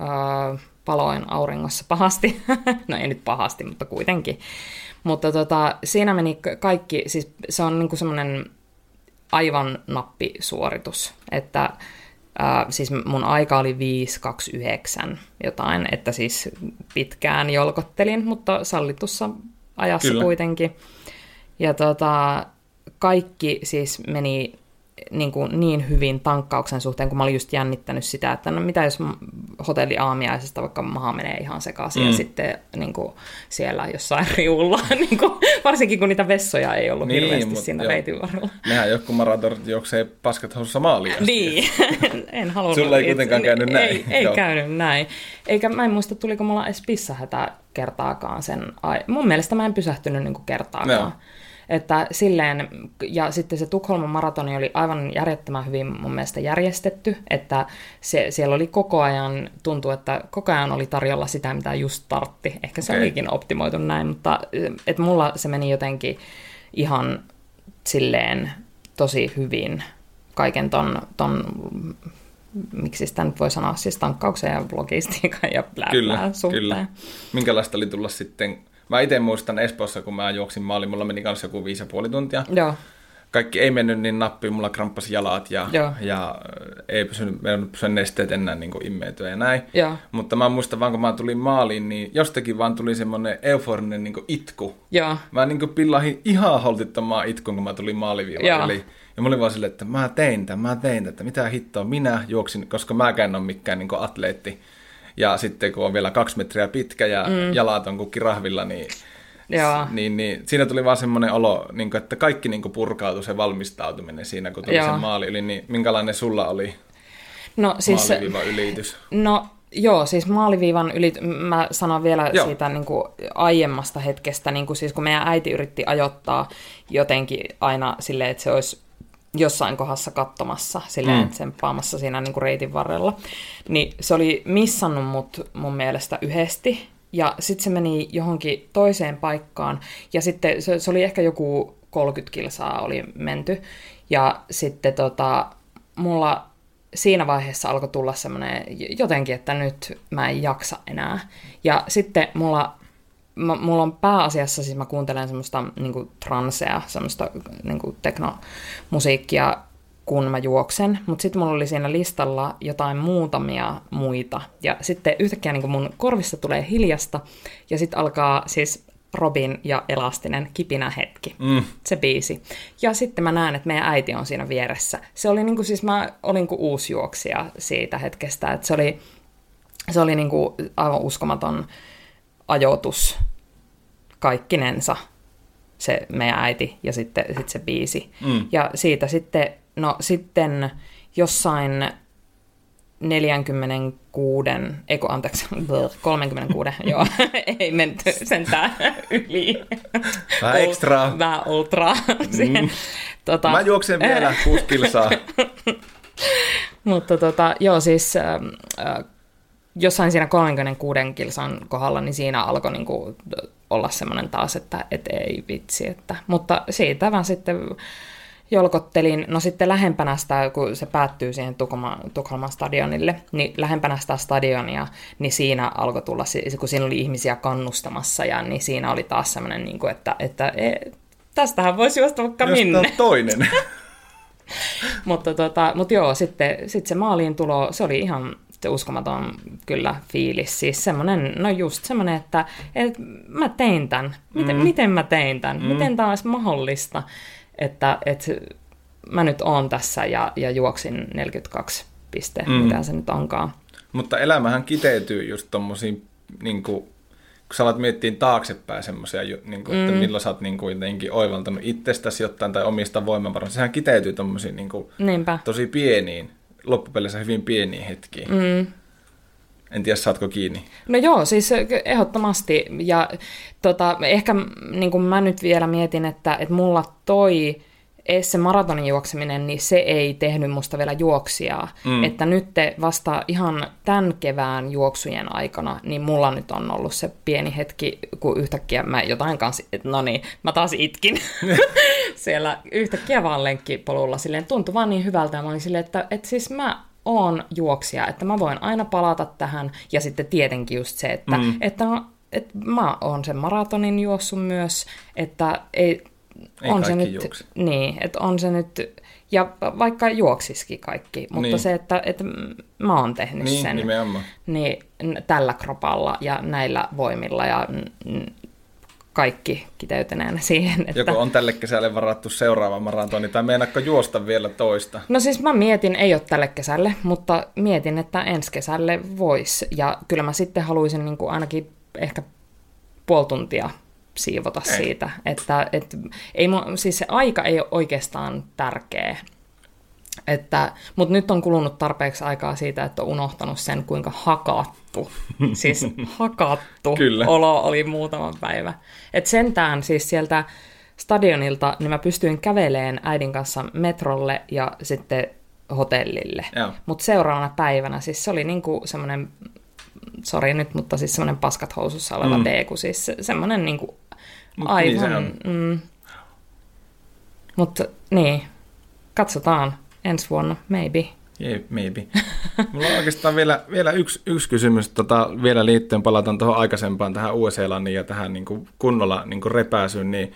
öö, paloin auringossa pahasti. no ei nyt pahasti, mutta kuitenkin. Mutta tota, siinä meni ka- kaikki, siis se on niinku semmoinen aivan nappisuoritus, että ää, siis mun aika oli 5.29 jotain, että siis pitkään jolkottelin, mutta sallitussa ajassa. Kyllä. kuitenkin. Ja tota, kaikki siis meni niin, kuin niin hyvin tankkauksen suhteen, kun mä olin just jännittänyt sitä, että no mitä jos hotelli aamiaisesta vaikka maha menee ihan sekaisin mm. ja sitten niin kuin siellä jossain riulla, niin kuin, varsinkin kun niitä vessoja ei ollut Niin, niin, hirveästi mut siinä reitin varrella. Nehän joku maratorit juoksee paskat housussa maaliin. Niin, en halunnut. Sulla ei kuitenkaan käynyt näin. Ei, ei Joo. käynyt näin. Eikä mä en muista, tuliko mulla edes pissahätä kertaakaan sen. Ai, mun mielestä mä en pysähtynyt niinku kertaakaan. Joo. Että silleen, ja sitten se Tukholman maratoni oli aivan järjettömän hyvin mun mielestä järjestetty, että se, siellä oli koko ajan, tuntuu, että koko ajan oli tarjolla sitä, mitä just tartti. Ehkä se Okei. olikin optimoitu näin, mutta että mulla se meni jotenkin ihan silleen tosi hyvin kaiken ton, ton miksi sitä nyt voi sanoa, siis tankkauksen ja logistiikan ja blää, Kyllä, blää suhteen. kyllä. Minkälaista oli tulla sitten... Mä itse muistan Espoossa, kun mä juoksin maaliin, mulla meni kanssa joku viisi ja puoli tuntia. Joo, Kaikki ei mennyt niin nappiin, mulla kramppasi jalat ja, Joo. ja äh, ei pysynyt, pysynyt nesteet enää niin kuin immeytyä ja näin. joo, Mutta mä muistan vaan, kun mä tulin maaliin, niin jostakin vaan tuli semmoinen euforinen niin itku. joo, Mä niin kuin pillahin ihan holtittomaan itkun, kun mä tulin maaliviivan Joo. yli. Ja mä olin vaan silleen, että mä tein tämän, mä tein tätä, mitä hittoa minä juoksin, koska mäkään en ole mikään niin atleetti. Ja sitten kun on vielä kaksi metriä pitkä ja mm. jalat on kuin kirahvilla, niin, joo. niin, niin siinä tuli vaan semmoinen olo, niin kuin, että kaikki niin kuin purkautui se valmistautuminen siinä, kun tuli Joo. sen maali yli. Niin minkälainen sulla oli No siis, maaliviivan ylitys? no joo, siis maaliviivan yli, mä sanon vielä Joo. joo. siitä niin kuin aiemmasta hetkestä, niin kuin siis kun meidän äiti yritti ajoittaa jotenkin aina silleen, että se olisi jossain kohdassa katsomassa, silleen Mm. tsemppaamassa siinä niin kuin reitin varrella, niin se oli missannut mut mun mielestä yhdesti, ja sitten se meni johonkin toiseen paikkaan, ja sitten se, se oli ehkä joku 30 kilsaa oli menty, ja sitten tota, mulla siinä vaiheessa alkoi tulla semmoinen jotenkin, että nyt mä en jaksa enää. Ja sitten mulla, mä, mulla on pääasiassa, siis mä kuuntelen semmoista niin transea, semmoista niin teknomusiikkia, kun mä juoksen, mutta sitten mulla oli siinä listalla jotain muutamia muita. Ja sitten yhtäkkiä niin mun korvissa tulee hiljasta, ja sitten alkaa siis Robin ja Elastinen kipinä hetki. Mm. Se biisi. Ja sitten mä näen, että meidän äiti on siinä vieressä. Se oli niinku, siis mä olin kuin uusi juoksija siitä hetkestä, että se oli, se oli niinku aivan uskomaton ajoitus kaikkinensa se meidän äiti ja sitten, sitten se biisi. Mm. Ja siitä sitten, no sitten jossain 46, ei kun anteeksi, bleh, 36, joo, ei menty sentään yli. Vähän ekstraa. Vähän ultraa. Mm. Tota, Mä juoksen vielä kuusi kilsaa. Mutta tota, joo, siis ähm, äh, jossain siinä 36 kilsan kohdalla, niin siinä alkoi niinku olla semmoinen taas, että et ei vitsi. Että, mutta siitä vaan sitten jolkottelin, no sitten lähempänä sitä, kun se päättyy siihen Tukholman, Tukholman stadionille, niin lähempänä sitä stadionia, niin siinä alkoi tulla, kun siinä oli ihmisiä kannustamassa, ja niin siinä oli taas semmoinen, niin kuin, että, että e, tästähän voisi juosta vaikka Jos minne. toinen. Mutta, tota, mutta joo, sitten sit se maaliin tulo, se oli ihan se uskomaton kyllä fiilis. Siis semmoinen, no just semmoinen, että, että mä tein tämän. Miten, mm. miten mä tein tämän? Mm. Miten tämä olisi mahdollista, että, että mä nyt oon tässä ja, ja juoksin 42 piste, mm. mitä se nyt onkaan. Mutta elämähän kiteytyy just tommosiin, niin kuin, kun sä alat miettiä taaksepäin semmoisia, niin kuin, että milloin sä oot niin kuin, jotenkin oivaltanut itsestäsi jotain tai omista voimavaroista. Sehän kiteytyy tommosiin niin kuin, Niinpä. tosi pieniin, loppupeleissä hyvin pieniin hetkiin. Mm. En tiedä, saatko kiinni. No joo, siis ehdottomasti. Ja tota, ehkä niin kuin mä nyt vielä mietin, että, että mulla toi edes se maratonin juokseminen, niin se ei tehnyt musta vielä juoksijaa. Mm. Että nyt te vasta ihan tämän kevään juoksujen aikana, niin mulla nyt on ollut se pieni hetki, kun yhtäkkiä mä jotain kanssa, että no niin, mä taas itkin siellä yhtäkkiä vaan lenkkipolulla. Silleen tuntui vaan niin hyvältä ja mä olin silleen, että, että siis mä oon juoksija, että mä voin aina palata tähän. Ja sitten tietenkin just se, että, mm. että, että mä oon sen maratonin juossut myös, että ei, Ei on se nyt, juokse. niin, että on se nyt, ja vaikka juoksiskin kaikki, mutta Niin. se, että, että mä oon tehnyt Niin, sen nimenomaan. niin tällä kropalla ja näillä voimilla ja kaikki kiteytyneenä siihen, että... Joko on tälle kesälle varattu seuraava maratoni, tai meinaatko juosta vielä toista? No siis mä mietin, ei ole tälle kesälle, mutta mietin, että ensi kesälle vois. Ja kyllä mä sitten haluaisin niin kuin ainakin ehkä puoli tuntia siivota Ei. siitä. Että, et, ei, siis se aika ei ole oikeastaan tärkeä. Että, mutta nyt on kulunut tarpeeksi aikaa siitä, että on unohtanut sen, kuinka hakattu, siis hakattu Kyllä. olo oli muutama päivä. Et sentään siis sieltä stadionilta, niin mä pystyin käveleen äidin kanssa metrolle ja sitten hotellille. Mutta seuraavana päivänä, siis se oli niinku semmoinen, sori nyt, mutta siis semmoinen paskat housussa oleva Mm. deeku, siis se- semmoinen niinku Mut aivan... niin se on. mm, mutta niin, katsotaan. ensi vuonna, maybe. Yeah, maybe. Mulla on oikeastaan vielä, vielä yksi, yksi kysymys tota, vielä liittyen, palataan tuohon aikaisempaan tähän USA ja tähän niin kuin kunnolla niin kuin repääsyyn, niin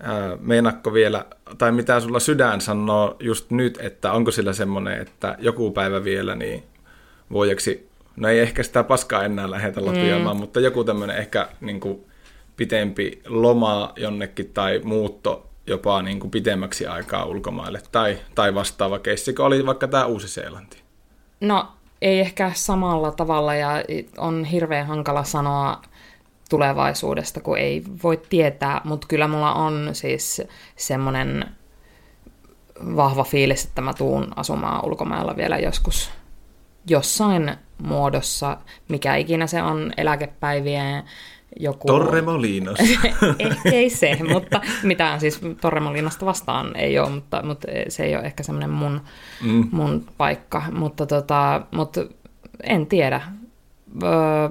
ää, meinakko vielä, tai mitä sulla sydän sanoo just nyt, että onko sillä semmoinen, että joku päivä vielä, niin voijaksi, no ei ehkä sitä paskaa enää lähetä latviaamaan, mm. mutta joku tämmöinen ehkä niin kuin, pitempi loma jonnekin tai muutto jopa niin kuin pitemmäksi aikaa ulkomaille tai, tai vastaava keissi, kun oli vaikka tämä Uusi-Seelanti? No ei ehkä samalla tavalla ja on hirveän hankala sanoa tulevaisuudesta, kun ei voi tietää, mutta kyllä mulla on siis semmoinen vahva fiilis, että mä tuun asumaan ulkomailla vielä joskus jossain muodossa, mikä ikinä se on eläkepäivien joku... Torremolinos. ei, ei se, mutta mitään siis Torremolinosta vastaan ei ole, mutta, mutta se ei ole ehkä semmoinen mun, mm. mun paikka. Mutta, tota, mutta en tiedä. Öö,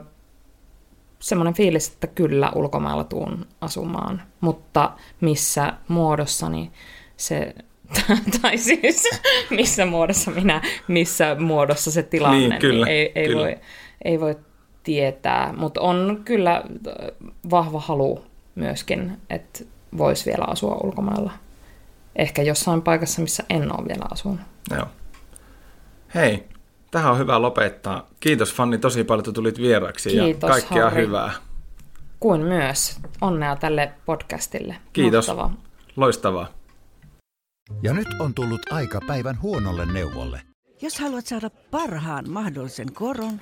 semmoinen fiilis, että kyllä ulkomailla tuun asumaan, mutta missä muodossa, niin se tai siis missä muodossa minä, missä muodossa se tilanne, niin, kyllä, niin ei, ei, kyllä. Voi, ei voi tietää, mutta on kyllä vahva halu myöskin, että voisi vielä asua ulkomailla. Ehkä jossain paikassa, missä en ole vielä asunut. Joo. Hei, tähän on hyvä lopettaa. Kiitos Fanni tosi paljon, että tulit vieraksi Kiitos, ja kaikkea Harri. hyvää. Kuin myös. Onnea tälle podcastille. Kiitos. Mahtavaa. Loistavaa. Ja nyt on tullut aika päivän huonolle neuvolle. Jos haluat saada parhaan mahdollisen koron,